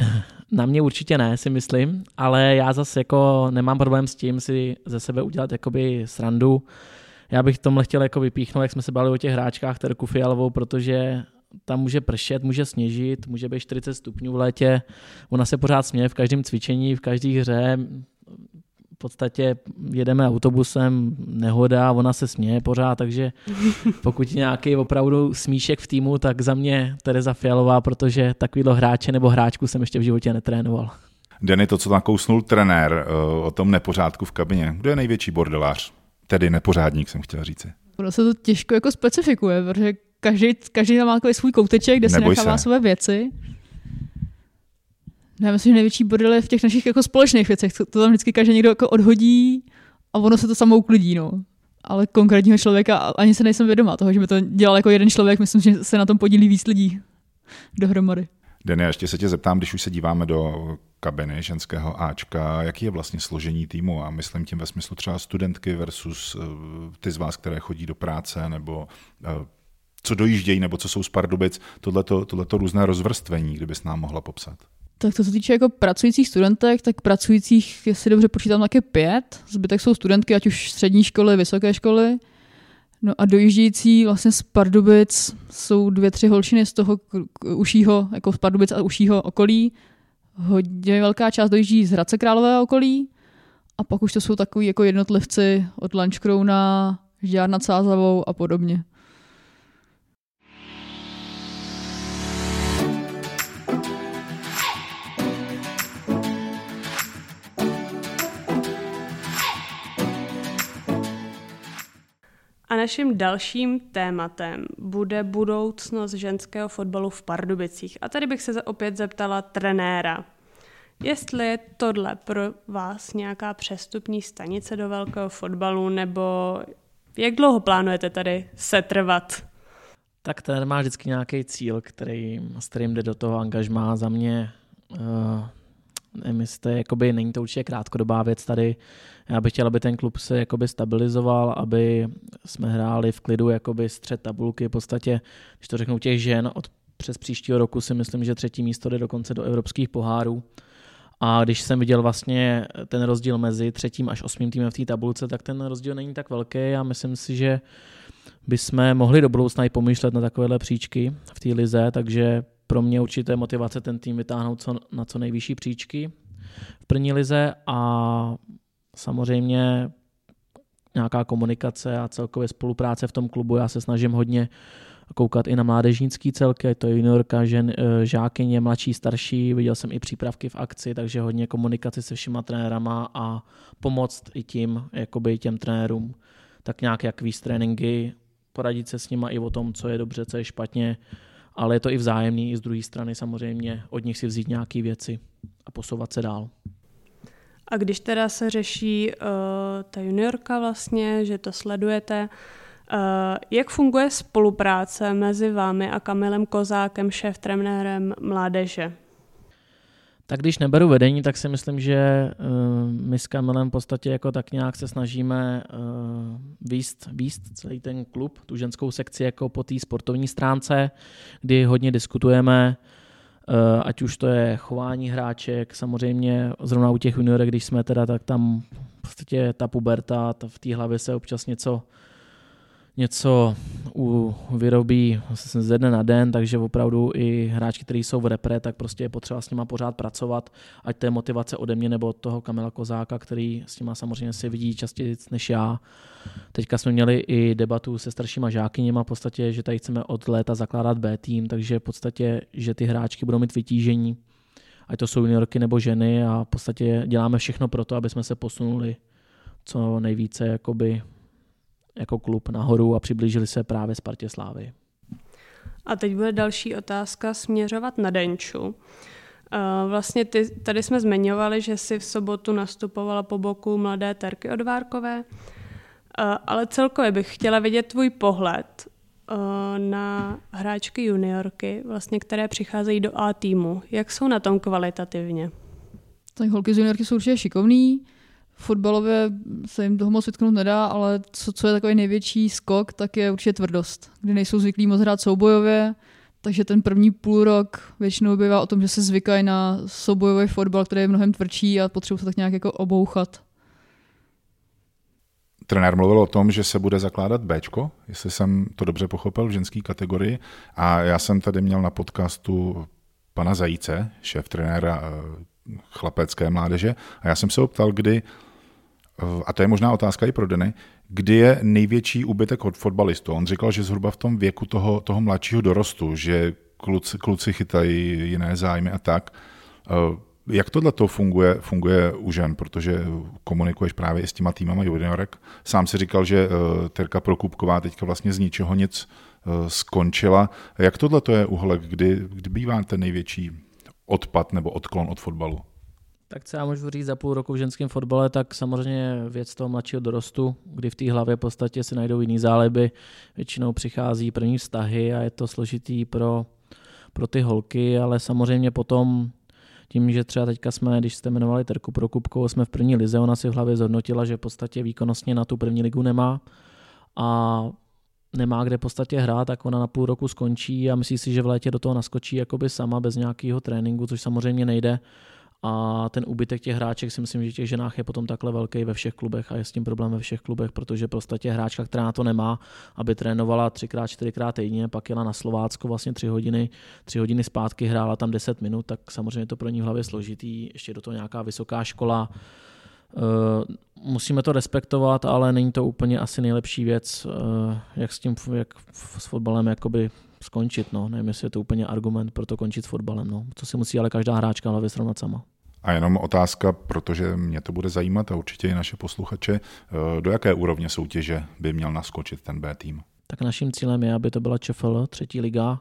Na mě určitě ne, si myslím, ale já zase jako nemám problém s tím si ze sebe udělat jakoby srandu. Já bych tomhle chtěl jako vypíchnout, jak jsme se bali o těch hráčkách Terku Fialovou, protože tam může pršet, může sněžit, může být 40 stupňů v létě. Ona se pořád směje v každém cvičení, v každé hře podstatě jedeme autobusem, nehoda, ona se směje pořád, takže pokud nějaký opravdu smíšek v týmu, tak za mě Tereza Fialová, protože takovýhle hráče nebo hráčku jsem ještě v životě netrénoval. Denny, to, co nakousnul trenér eh, o tom nepořádku v kabině, kdo je největší bordelář? Tedy nepořádník, jsem chtěl říci. Ono se to těžko jako specifikuje, protože každý, každý tam má svůj kouteček, kde Neboj si nechává se. své věci. Já myslím, že největší bordel je v těch našich jako společných věcech. To, to tam vždycky každý někdo jako odhodí a ono se to samo uklidí, no. Ale konkrétního člověka ani se nejsem vědomá toho, že by to dělal jako jeden člověk. Myslím, že se na tom podílí víc lidí dohromady. Dene, ještě se tě zeptám, když už se díváme do kabiny ženského Ačka, jaký je vlastně složení týmu a myslím tím ve smyslu třeba studentky versus uh, ty z vás, které chodí do práce nebo uh, co dojíždějí nebo co jsou z Pardubic, tohleto, tohleto různé rozvrstvení, kdybys nám mohla popsat. Tak to se týče jako pracujících studentek, tak pracujících, jestli dobře počítám, tak je pět. Zbytek jsou studentky, ať už střední školy, vysoké školy. No a dojíždějící vlastně z Pardubic jsou dvě, tři holčiny z toho užího, jako z Pardubic a užího okolí. Hodně velká část dojíždí z Hradce Králové okolí. A pak už to jsou takový jako jednotlivci od Lančkrouna, Žďár nad Sázavou a podobně. A naším dalším tématem bude budoucnost ženského fotbalu v Pardubicích. A tady bych se opět zeptala trenéra. Jestli je tohle pro vás nějaká přestupní stanice do velkého fotbalu, nebo jak dlouho plánujete tady setrvat? Tak ten má vždycky nějaký cíl, který, s kterým jde do toho angažmá. Za mě uh, jestli jakoby, není to určitě krátkodobá věc tady. Já bych chtěl, aby ten klub se jakoby stabilizoval, aby jsme hráli v klidu jakoby střed tabulky. V podstatě, když to řeknu těch žen, od přes příštího roku si myslím, že třetí místo jde dokonce do evropských pohárů. A když jsem viděl vlastně ten rozdíl mezi třetím až osmým týmem v té tabulce, tak ten rozdíl není tak velký a myslím si, že bychom mohli do budoucna i pomýšlet na takovéhle příčky v té lize, takže pro mě určité motivace ten tým vytáhnout co, na co nejvyšší příčky v první lize a samozřejmě nějaká komunikace a celkově spolupráce v tom klubu. Já se snažím hodně koukat i na mládežnický celky, to je juniorka, žen, eh, žákyně, mladší, starší, viděl jsem i přípravky v akci, takže hodně komunikaci se všema trenérama a pomoct i tím, jakoby těm trenérům, tak nějak jak víc tréninky, poradit se s nima i o tom, co je dobře, co je špatně, ale je to i vzájemný, i z druhé strany samozřejmě od nich si vzít nějaké věci a posouvat se dál. A když teda se řeší uh, ta juniorka vlastně, že to sledujete, uh, jak funguje spolupráce mezi vámi a Kamilem Kozákem, šéf trenérem mládeže? Tak když neberu vedení, tak si myslím, že uh, my s Kamilem v podstatě jako tak nějak se snažíme uh, výst, výst celý ten klub, tu ženskou sekci jako po té sportovní stránce, kdy hodně diskutujeme ať už to je chování hráček, samozřejmě zrovna u těch juniorek, když jsme teda, tak tam v podstatě ta puberta, ta v té hlavě se občas něco něco u, vyrobí ze dne na den, takže opravdu i hráčky, kteří jsou v repre, tak prostě je potřeba s nima pořád pracovat, ať to je motivace ode mě nebo od toho Kamila Kozáka, který s nima samozřejmě si vidí častěji než já. Teďka jsme měli i debatu se staršíma žákyněma v podstatě, že tady chceme od léta zakládat B tým, takže v podstatě, že ty hráčky budou mít vytížení, ať to jsou juniorky nebo ženy a v podstatě děláme všechno pro to, aby jsme se posunuli co nejvíce jakoby jako klub nahoru a přiblížili se právě Spartě Slávy. A teď bude další otázka směřovat na Denču. Vlastně ty, tady jsme zmiňovali, že si v sobotu nastupovala po boku mladé Terky Odvárkové, ale celkově bych chtěla vidět tvůj pohled na hráčky juniorky, vlastně, které přicházejí do A týmu. Jak jsou na tom kvalitativně? Tak holky z juniorky jsou určitě šikovný, fotbalově se jim toho moc vytknout nedá, ale co, co je takový největší skok, tak je určitě tvrdost, kdy nejsou zvyklí moc hrát soubojově, takže ten první půl rok většinou bývá o tom, že se zvykají na soubojový fotbal, který je mnohem tvrdší a potřebují se tak nějak jako obouchat. Trenér mluvil o tom, že se bude zakládat Bčko, jestli jsem to dobře pochopil, v ženské kategorii. A já jsem tady měl na podcastu pana Zajíce, šéf trenéra eh, chlapecké mládeže, a já jsem se optal, kdy Eh, a to je možná otázka i pro Deny, kdy je největší úbytek od fotbalistů? On říkal, že zhruba v tom věku toho, toho mladšího dorostu, že kluci, kluci chytají jiné zájmy a tak. Eh, jak tohle to funguje, funguje u žen, protože komunikuješ právě i s těma týmama juniorek. Sám si říkal, že eh, Terka Prokupková teďka vlastně z ničeho nic skončila. Jak tohle to je uhlek, kdy, kdy bývá ten největší odpad nebo odklon od fotbalu? Tak co já můžu říct za půl roku v ženském fotbale, tak samozřejmě věc toho mladšího dorostu, kdy v té hlavě v podstatě se najdou jiný záleby, většinou přichází první vztahy a je to složitý pro, pro ty holky, ale samozřejmě potom tím, že třeba teďka jsme, když jste jmenovali Terku Prokupkovou, jsme v první lize, ona si v hlavě zhodnotila, že v podstatě výkonnostně na tu první ligu nemá a nemá kde v podstatě hrát, tak ona na půl roku skončí a myslí si, že v létě do toho naskočí jakoby sama bez nějakého tréninku, což samozřejmě nejde a ten úbytek těch hráček si myslím, že těch ženách je potom takhle velký ve všech klubech a je s tím problém ve všech klubech, protože prostě hráčka, která na to nemá, aby trénovala třikrát, čtyřikrát týdně, pak jela na Slovácko vlastně tři hodiny, tři hodiny zpátky, hrála tam 10 minut, tak samozřejmě to pro ní v hlavě složitý, ještě do toho nějaká vysoká škola, Uh, musíme to respektovat, ale není to úplně asi nejlepší věc, uh, jak s tím, jak s fotbalem jakoby skončit. No. Nevím, jestli je to úplně argument pro to končit s fotbalem. No. Co si musí ale každá hráčka hlavě srovnat sama. A jenom otázka, protože mě to bude zajímat a určitě i naše posluchače, eh, do jaké úrovně soutěže by měl naskočit ten B tým? Tak naším cílem je, aby to byla ČFL, třetí liga.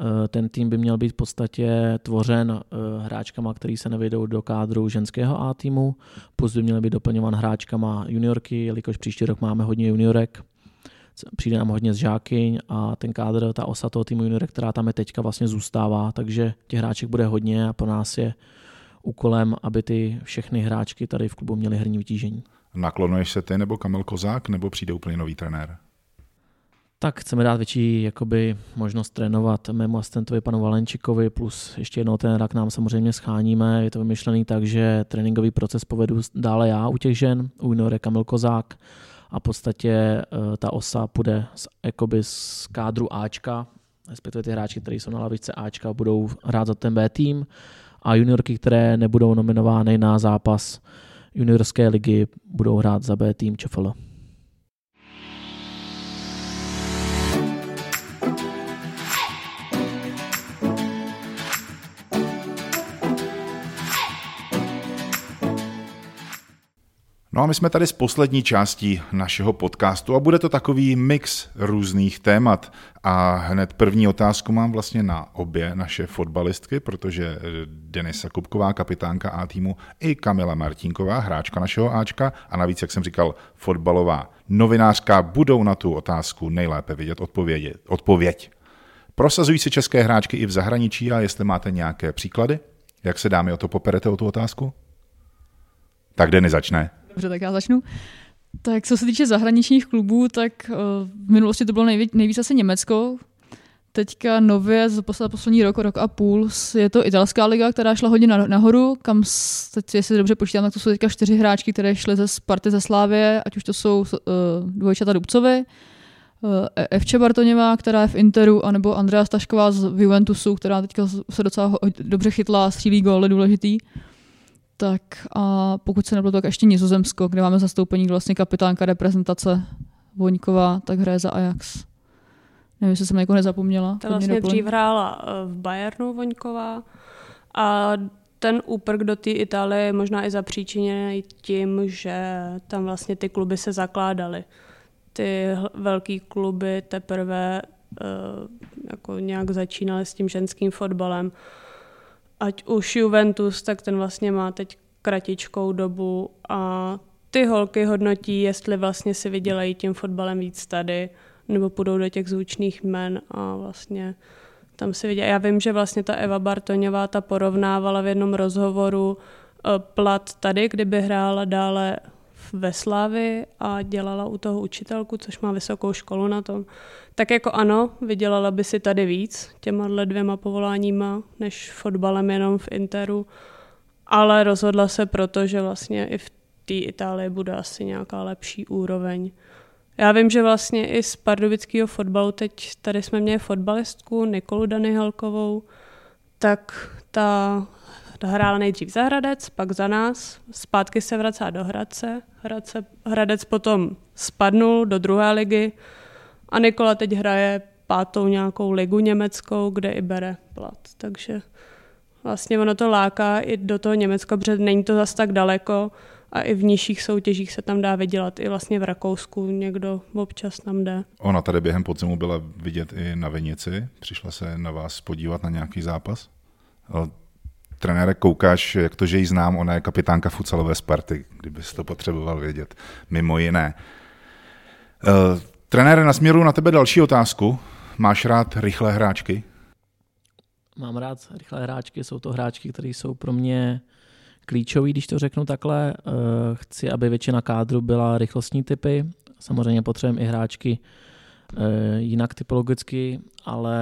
Eh, ten tým by měl být v podstatě tvořen eh, hráčkama, který se nevejdou do kádru ženského A týmu, plus by měl být doplňovan hráčkama juniorky, jelikož příští rok máme hodně juniorek přijde nám hodně z žákyň a ten kádr, ta osa toho týmu junior, která tam je teďka vlastně zůstává, takže těch hráček bude hodně a pro nás je úkolem, aby ty všechny hráčky tady v klubu měly herní vytížení. Naklonuješ se ty nebo Kamil Kozák, nebo přijde úplně nový trenér? Tak chceme dát větší jakoby, možnost trénovat mému asistentovi panu Valenčikovi, plus ještě jednoho trenéra k nám samozřejmě scháníme. Je to vymyšlený tak, že tréninkový proces povedu dále já u těch žen, u juniore Kamil Kozák a v podstatě eh, ta osa půjde z, jakoby z kádru Ačka, respektive ty hráči, kteří jsou na lavičce Ačka, budou hrát za ten B tým a juniorky, které nebudou nominovány na zápas juniorské ligy, budou hrát za B tým ČFL. No a my jsme tady s poslední částí našeho podcastu a bude to takový mix různých témat. A hned první otázku mám vlastně na obě naše fotbalistky, protože Denisa Kupková, kapitánka A týmu, i Kamila Martinková, hráčka našeho Ačka a navíc, jak jsem říkal, fotbalová novinářka, budou na tu otázku nejlépe vidět odpovědi, odpověď. Prosazují si české hráčky i v zahraničí a jestli máte nějaké příklady, jak se dámy o to poperete o tu otázku? Tak Denny začne. Dobře, tak já začnu. Tak co se týče zahraničních klubů, tak uh, v minulosti to bylo nejvíc, nejvíc asi Německo, teďka nově za poslední rok, rok a půl je to italská liga, která šla hodně nahoru, kam teď, jestli dobře počítám, tak to jsou teďka čtyři hráčky, které šly ze Sparty ze Slávě, ať už to jsou uh, dvojčata Dubcovi, uh, Evče Bartoněvá, která je v Interu, anebo Andrea Stašková z Juventusu, která teďka se docela dobře chytla, střílí góly důležitý. Tak a pokud se nebylo tak ještě Nizozemsko, kde máme zastoupení vlastně kapitánka reprezentace Voňková, tak hraje za Ajax. Nevím, jestli jsem někoho nezapomněla. Ta vlastně dřív hrála eh, v Bayernu Voňková a ten úprk do té Itálie je možná i zapříčiněný tím, že tam vlastně ty kluby se zakládaly. Ty velké kluby teprve uh, jako nějak začínaly s tím ženským fotbalem. Ať už Juventus, tak ten vlastně má teď kratičkou dobu a ty holky hodnotí, jestli vlastně si vydělají tím fotbalem víc tady, nebo půjdou do těch zvučných jmen a vlastně tam si vidět. Já vím, že vlastně ta Eva Bartoňová ta porovnávala v jednom rozhovoru eh, plat tady, kdyby hrála dále ve Slávi a dělala u toho učitelku, což má vysokou školu na tom. Tak jako ano, vydělala by si tady víc těma dvěma povoláníma, než fotbalem jenom v Interu, ale rozhodla se proto, že vlastně i v té Itálii bude asi nějaká lepší úroveň. Já vím, že vlastně i z pardubického fotbalu, teď tady jsme měli fotbalistku Nikolu Danyhalkovou, tak ta, ta hrála nejdřív za Hradec, pak za nás, zpátky se vracá do Hradce, Hradce Hradec potom spadnul do druhé ligy a Nikola teď hraje pátou nějakou ligu německou, kde i bere plat. Takže vlastně ono to láká i do toho Německa, protože není to zas tak daleko, a i v nižších soutěžích se tam dá vydělat. I vlastně v Rakousku někdo občas tam jde. Ona tady během podzimu byla vidět i na Venici. Přišla se na vás podívat na nějaký zápas? Trenére, koukáš, jak to, že ji znám, ona je kapitánka futsalové Sparty, kdybys to potřeboval vědět, mimo jiné. Uh, trenére, nasměru na tebe další otázku. Máš rád rychlé hráčky? Mám rád rychlé hráčky, jsou to hráčky, které jsou pro mě klíčový, když to řeknu takhle. Eh, chci, aby většina kádru byla rychlostní typy. Samozřejmě potřebujeme i hráčky eh, jinak typologicky, ale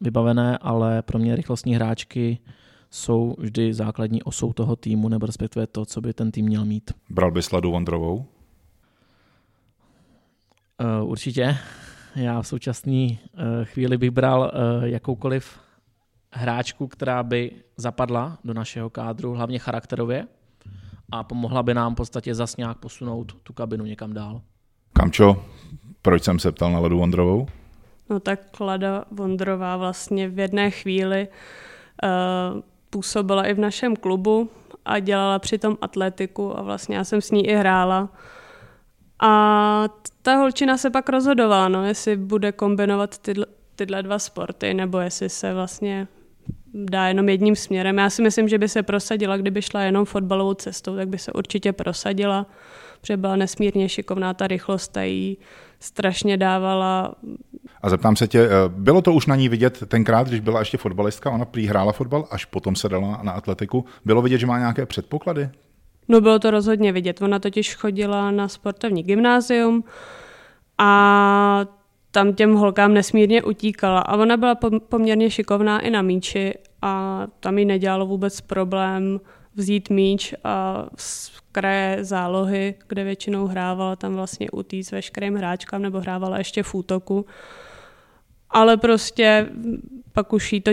vybavené, ale pro mě rychlostní hráčky jsou vždy základní osou toho týmu, nebo respektive to, co by ten tým měl mít. Bral bys Ladu Vondrovou? Uh, určitě. Já v současné uh, chvíli bych bral uh, jakoukoliv hráčku, která by zapadla do našeho kádru, hlavně charakterově, a pomohla by nám v podstatě zas nějak posunout tu kabinu někam dál. Kamčo, proč jsem se ptal na Ladu Vondrovou? No tak Lada Vondrová vlastně v jedné chvíli uh, působila i v našem klubu a dělala přitom atletiku a vlastně já jsem s ní i hrála. A ta holčina se pak rozhodovala, no, jestli bude kombinovat tyhle, tyhle dva sporty, nebo jestli se vlastně dá jenom jedním směrem. Já si myslím, že by se prosadila, kdyby šla jenom fotbalovou cestou, tak by se určitě prosadila, protože byla nesmírně šikovná, ta rychlost jí strašně dávala. A zeptám se tě, eh, bylo to už na ní vidět tenkrát, když byla ještě fotbalistka, ona prý hrála fotbal, až potom se dala na atletiku. Bylo vidět, že má nějaké předpoklady? No bylo to rozhodně vidět. Ona totiž chodila na sportovní gymnázium a tam těm holkám nesmírně utíkala a ona byla poměrně šikovná i na míči a tam jí nedělalo vůbec problém vzít míč a z kraje zálohy, kde většinou hrávala tam vlastně utíct veškerým hráčkám nebo hrávala ještě v útoku. Ale prostě pak už jí to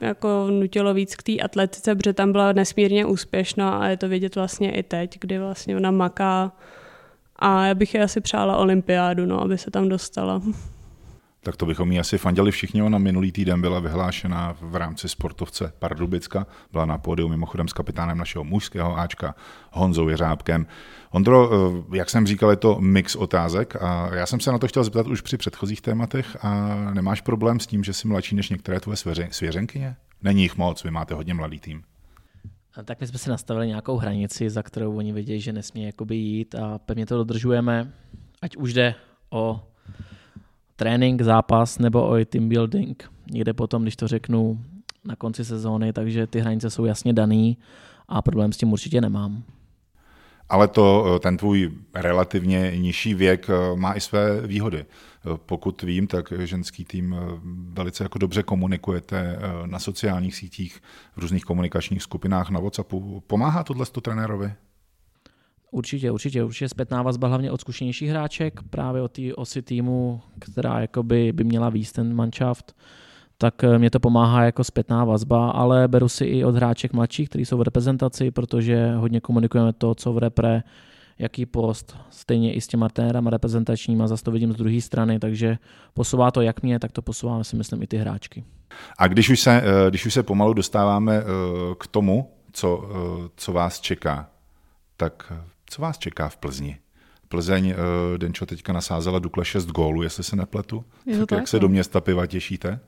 jako nutilo víc k té atletice, protože tam byla nesmírně úspěšná a je to vidět vlastně i teď, kdy vlastně ona maká a já bych je asi přála olympiádu, no, aby se tam dostala tak to bychom jí asi fandili všichni. Ona minulý týden byla vyhlášena v rámci sportovce Pardubicka, byla na pódiu mimochodem s kapitánem našeho mužského Ačka Honzou Jeřábkem. Ondro, eh, jak jsem říkal, je to mix otázek a já jsem se na to chtěl zeptat už při předchozích tématech a nemáš problém s tím, že jsi mladší než některé tvoje svěřenkyně? Není jich moc, vy máte hodně mladý tým. Tak my jsme si nastavili nějakou hranici, za kterou oni vědějí, že nesmí jakoby jít a pevně to dodržujeme, ať už jde o trénink, zápas nebo o team building. Někde potom, když to řeknu na konci sezóny, takže ty hranice jsou jasně daný a problém s tím určitě nemám. Ale to, ten tvůj relativně nižší věk má i své výhody. Pokud vím, tak ženský tým velice jako dobře komunikujete na sociálních sítích, v různých komunikačních skupinách na WhatsAppu. Pomáhá tohle trenérovi? Určitě, určitě, určitě zpětná vazba hlavně od zkušenějších hráček, právě od té osy týmu, která jakoby by měla výst ten manšaft, tak eh, mě to pomáhá jako zpětná vazba, ale beru si i od hráček mladších, kteří jsou v reprezentaci, protože hodně komunikujeme to, co v repre, jaký post, stejně i s těma trenérama reprezentačníma, zase to vidím z druhé strany, takže posouvá to jak mě, tak to posouvá si myslím i ty hráčky. A když už se, eh, když už se pomalu dostáváme eh, k tomu, co, co vás čeká, tak co vás čeká v Plzni? Plzeň, uh, Denčo teďka nasázela Dukle 6 gólů, jestli se nepletu. Je tak, tak, jak se no. do města piva těšíte?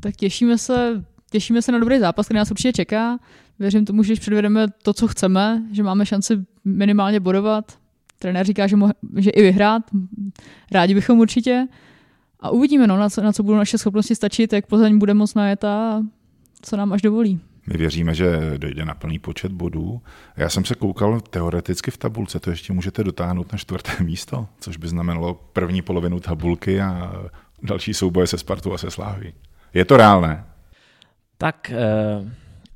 Tak těšíme se, těšíme se na dobrý zápas, který nás určitě čeká. Věřím tomu, že když předvedeme to, co chceme, že máme šanci minimálně bodovat. Trenér říká, že, mo- že i vyhrát. Rádi bychom určitě. A uvidíme, no, na, co, na co budou naše schopnosti stačit, jak Plzeň bude moc najet a co nám až dovolí. My věříme, že dojde na plný počet bodů. Já jsem se koukal teoreticky v tabulce, to ještě můžete dotáhnout na čtvrté místo, což by znamenalo první polovinu tabulky a další souboje se Spartou a se Sláví. Je to reálné? Tak e,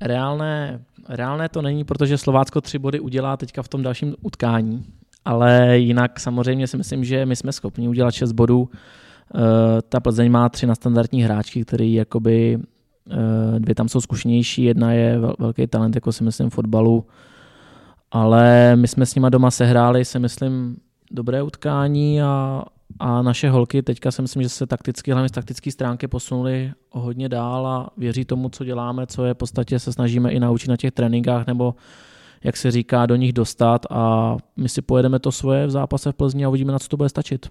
reálné, reálné to není, protože Slovácko tři body udělá teďka v tom dalším utkání, ale jinak samozřejmě si myslím, že my jsme schopni udělat šest bodů. E, ta Plzeň má tři na standardní hráčky, který jakoby dvě tam jsou zkušenější, jedna je velký talent, jako si myslím, fotbalu, ale my jsme s nima doma sehráli, si myslím, dobré utkání a, a naše holky teďka si myslím, že se takticky, hlavně z taktické stránky posunuli o hodně dál a věří tomu, co děláme, co je v podstatě se snažíme i naučit na těch tréninkách nebo jak se říká, do nich dostat a my si pojedeme to svoje v zápase v Plzni a uvidíme, na co to bude stačit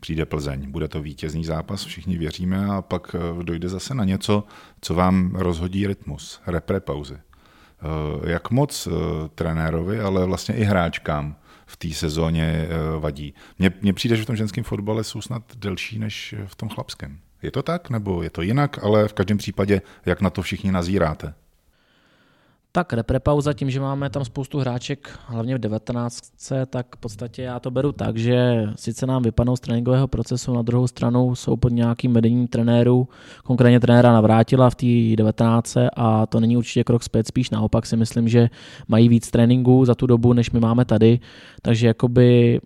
přijde Plzeň. Bude to vítězný zápas, všichni věříme a pak eh, dojde zase na něco, co vám rozhodí rytmus, repre pauzy. Eh, jak moc eh, trenérovi, ale vlastně i hráčkám v té sezóně vadí. Mně, mně přijde, že v tom ženském fotbale jsou snad delší než v tom chlapském. Je to tak, nebo je to jinak, ale v každém případě, jak na to všichni nazíráte? Tak reprepauza tím, že máme tam spoustu hráček, hlavně v 19, tak v podstatě já to beru tak, že sice nám vypadnou z tréninkového procesu, na druhou stranu jsou pod nějakým vedením trenérů, konkrétně trenéra navrátila v té 19 a to není určitě krok zpět, spíš naopak si myslím, že mají víc tréninků za tu dobu, než my máme tady, takže jakoby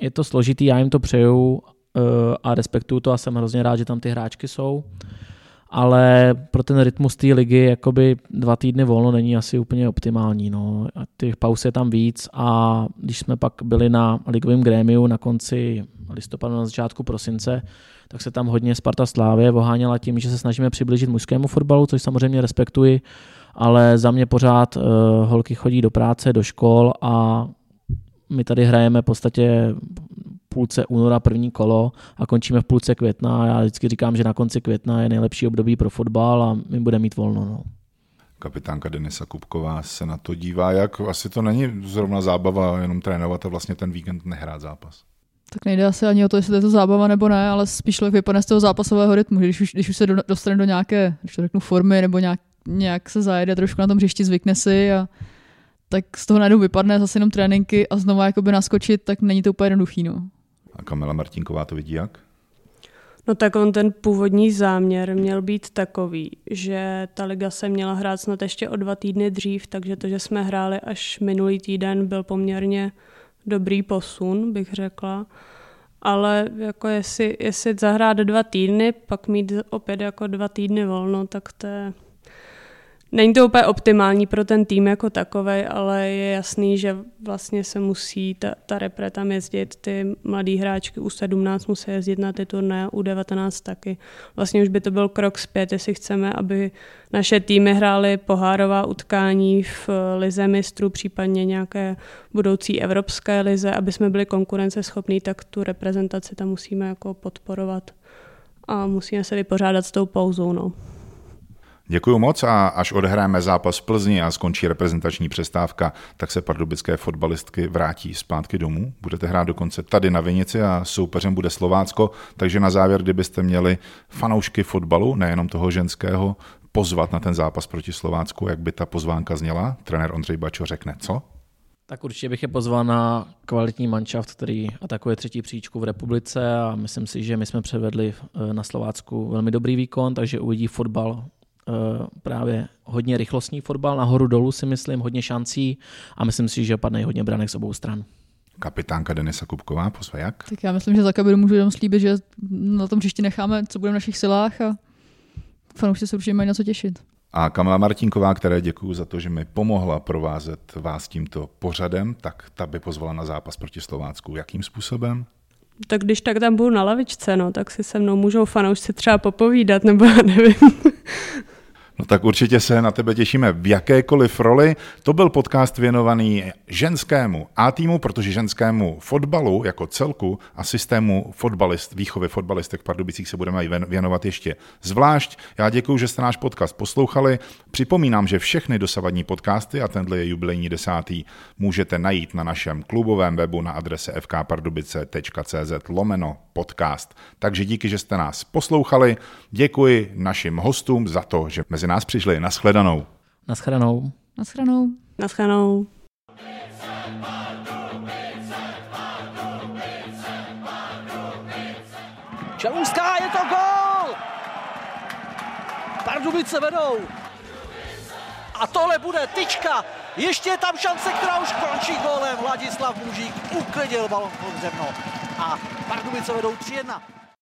je to složitý, já jim to přeju eh, a respektuju to a jsem hrozně rád, že tam ty hráčky jsou ale pro ten rytmus té ligy jakoby dva týdny volno není asi úplně optimální. No. A těch pauz je tam víc a když jsme pak byli na ligovém grémiu na konci listopadu, na začátku prosince, tak se tam hodně Sparta Slávě voháněla tím, že se snažíme přiblížit mužskému fotbalu, což samozřejmě respektuji, ale za mě pořád uh, holky chodí do práce, do škol a my tady hrajeme v podstatě půlce února první kolo a končíme v půlce května. Já vždycky říkám, že na konci května je nejlepší období pro fotbal a my budeme mít volno. No. Kapitánka Denisa Kupková se na to dívá, jak asi to není zrovna zábava jenom trénovat a vlastně ten víkend nehrát zápas. Tak nejde asi ani o to, jestli to je to zábava nebo ne, ale spíš člověk vypadne z toho zápasového rytmu, když už, když už se do, dostane do nějaké, když to řeknu, formy nebo nějak, nějak se zajede trošku na tom hřišti, zvykne si a tak z toho najednou vypadne zase jenom tréninky a znova jakoby naskočit, tak není to úplně jednoduchý. No. A Kamila Martinková to vidí jak? No tak on ten původní záměr měl být takový, že ta liga se měla hrát snad ještě o dva týdny dřív, takže to, že jsme hráli až minulý týden, byl poměrně dobrý posun, bych řekla. Ale jako jestli, jestli zahrát dva týdny, pak mít opět jako dva týdny volno, tak to je Není to úplně optimální pro ten tým jako takový, ale je jasný, že vlastně se musí ta, ta repre tam jezdit, ty mladý hráčky u 17 musí jezdit na ty turné, u 19 taky. Vlastně už by to byl krok zpět, jestli chceme, aby naše týmy hrály pohárová utkání v lize mistrů, případně nějaké budoucí evropské lize, aby jsme byli konkurenceschopní, tak tu reprezentaci tam musíme jako podporovat a musíme se vypořádat s tou pauzou. No. Děkuji moc a až odehráme zápas v Plzni a skončí reprezentační přestávka, tak se pardubické fotbalistky vrátí zpátky domů. Budete hrát dokonce tady na Vinici a soupeřem bude Slovácko, takže na závěr, kdybyste měli fanoušky fotbalu, nejenom toho ženského, pozvat na ten zápas proti Slovácku, jak by ta pozvánka zněla, trenér Ondřej Bačo řekne co? Tak určitě bych je pozval na kvalitní manšaft, který atakuje třetí příčku v republice a myslím si, že my jsme převedli eh, na Slovácku velmi dobrý výkon, takže uvidí fotbal právě hodně rychlostní fotbal, nahoru dolů si myslím, hodně šancí a myslím si, že padne hodně branek z obou stran. Kapitánka Denisa Kupková, pozve jak? Tak já myslím, že za kabinu můžu jenom slíbit, že na tom příště necháme, co bude v našich silách a fanoušci se určitě mají na co těšit. A Kamila Martinková, které děkuji za to, že mi pomohla provázet vás tímto pořadem, tak ta by pozvala na zápas proti Slovácku. Jakým způsobem? Tak když tak tam budu na lavičce, no, tak si se mnou můžou fanoušci třeba popovídat, nebo já nevím. No tak určitě se na tebe těšíme v jakékoliv roli. To byl podcast věnovaný ženskému A týmu, protože ženskému fotbalu jako celku a systému fotbalist, výchovy fotbalistek v Pardubicích se budeme věnovat ještě zvlášť. Já děkuji, že jste náš podcast poslouchali. Připomínám, že všechny dosavadní podcasty a tenhle je jubilejní desátý můžete najít na našem klubovém webu na adrese fkpardubice.cz lomeno podcast. Takže díky, že jste nás poslouchali. Děkuji našim hostům za to, že mezi nás přišli. Naschledanou. Naschledanou. Naschledanou. Naschledanou. Čelůská, je to gol! Pardubice vedou. A tohle bude tyčka. Ještě je tam šance, která už končí gólem. Vladislav Mužík uklidil balon pod zemno. A Pardubice vedou 3-1.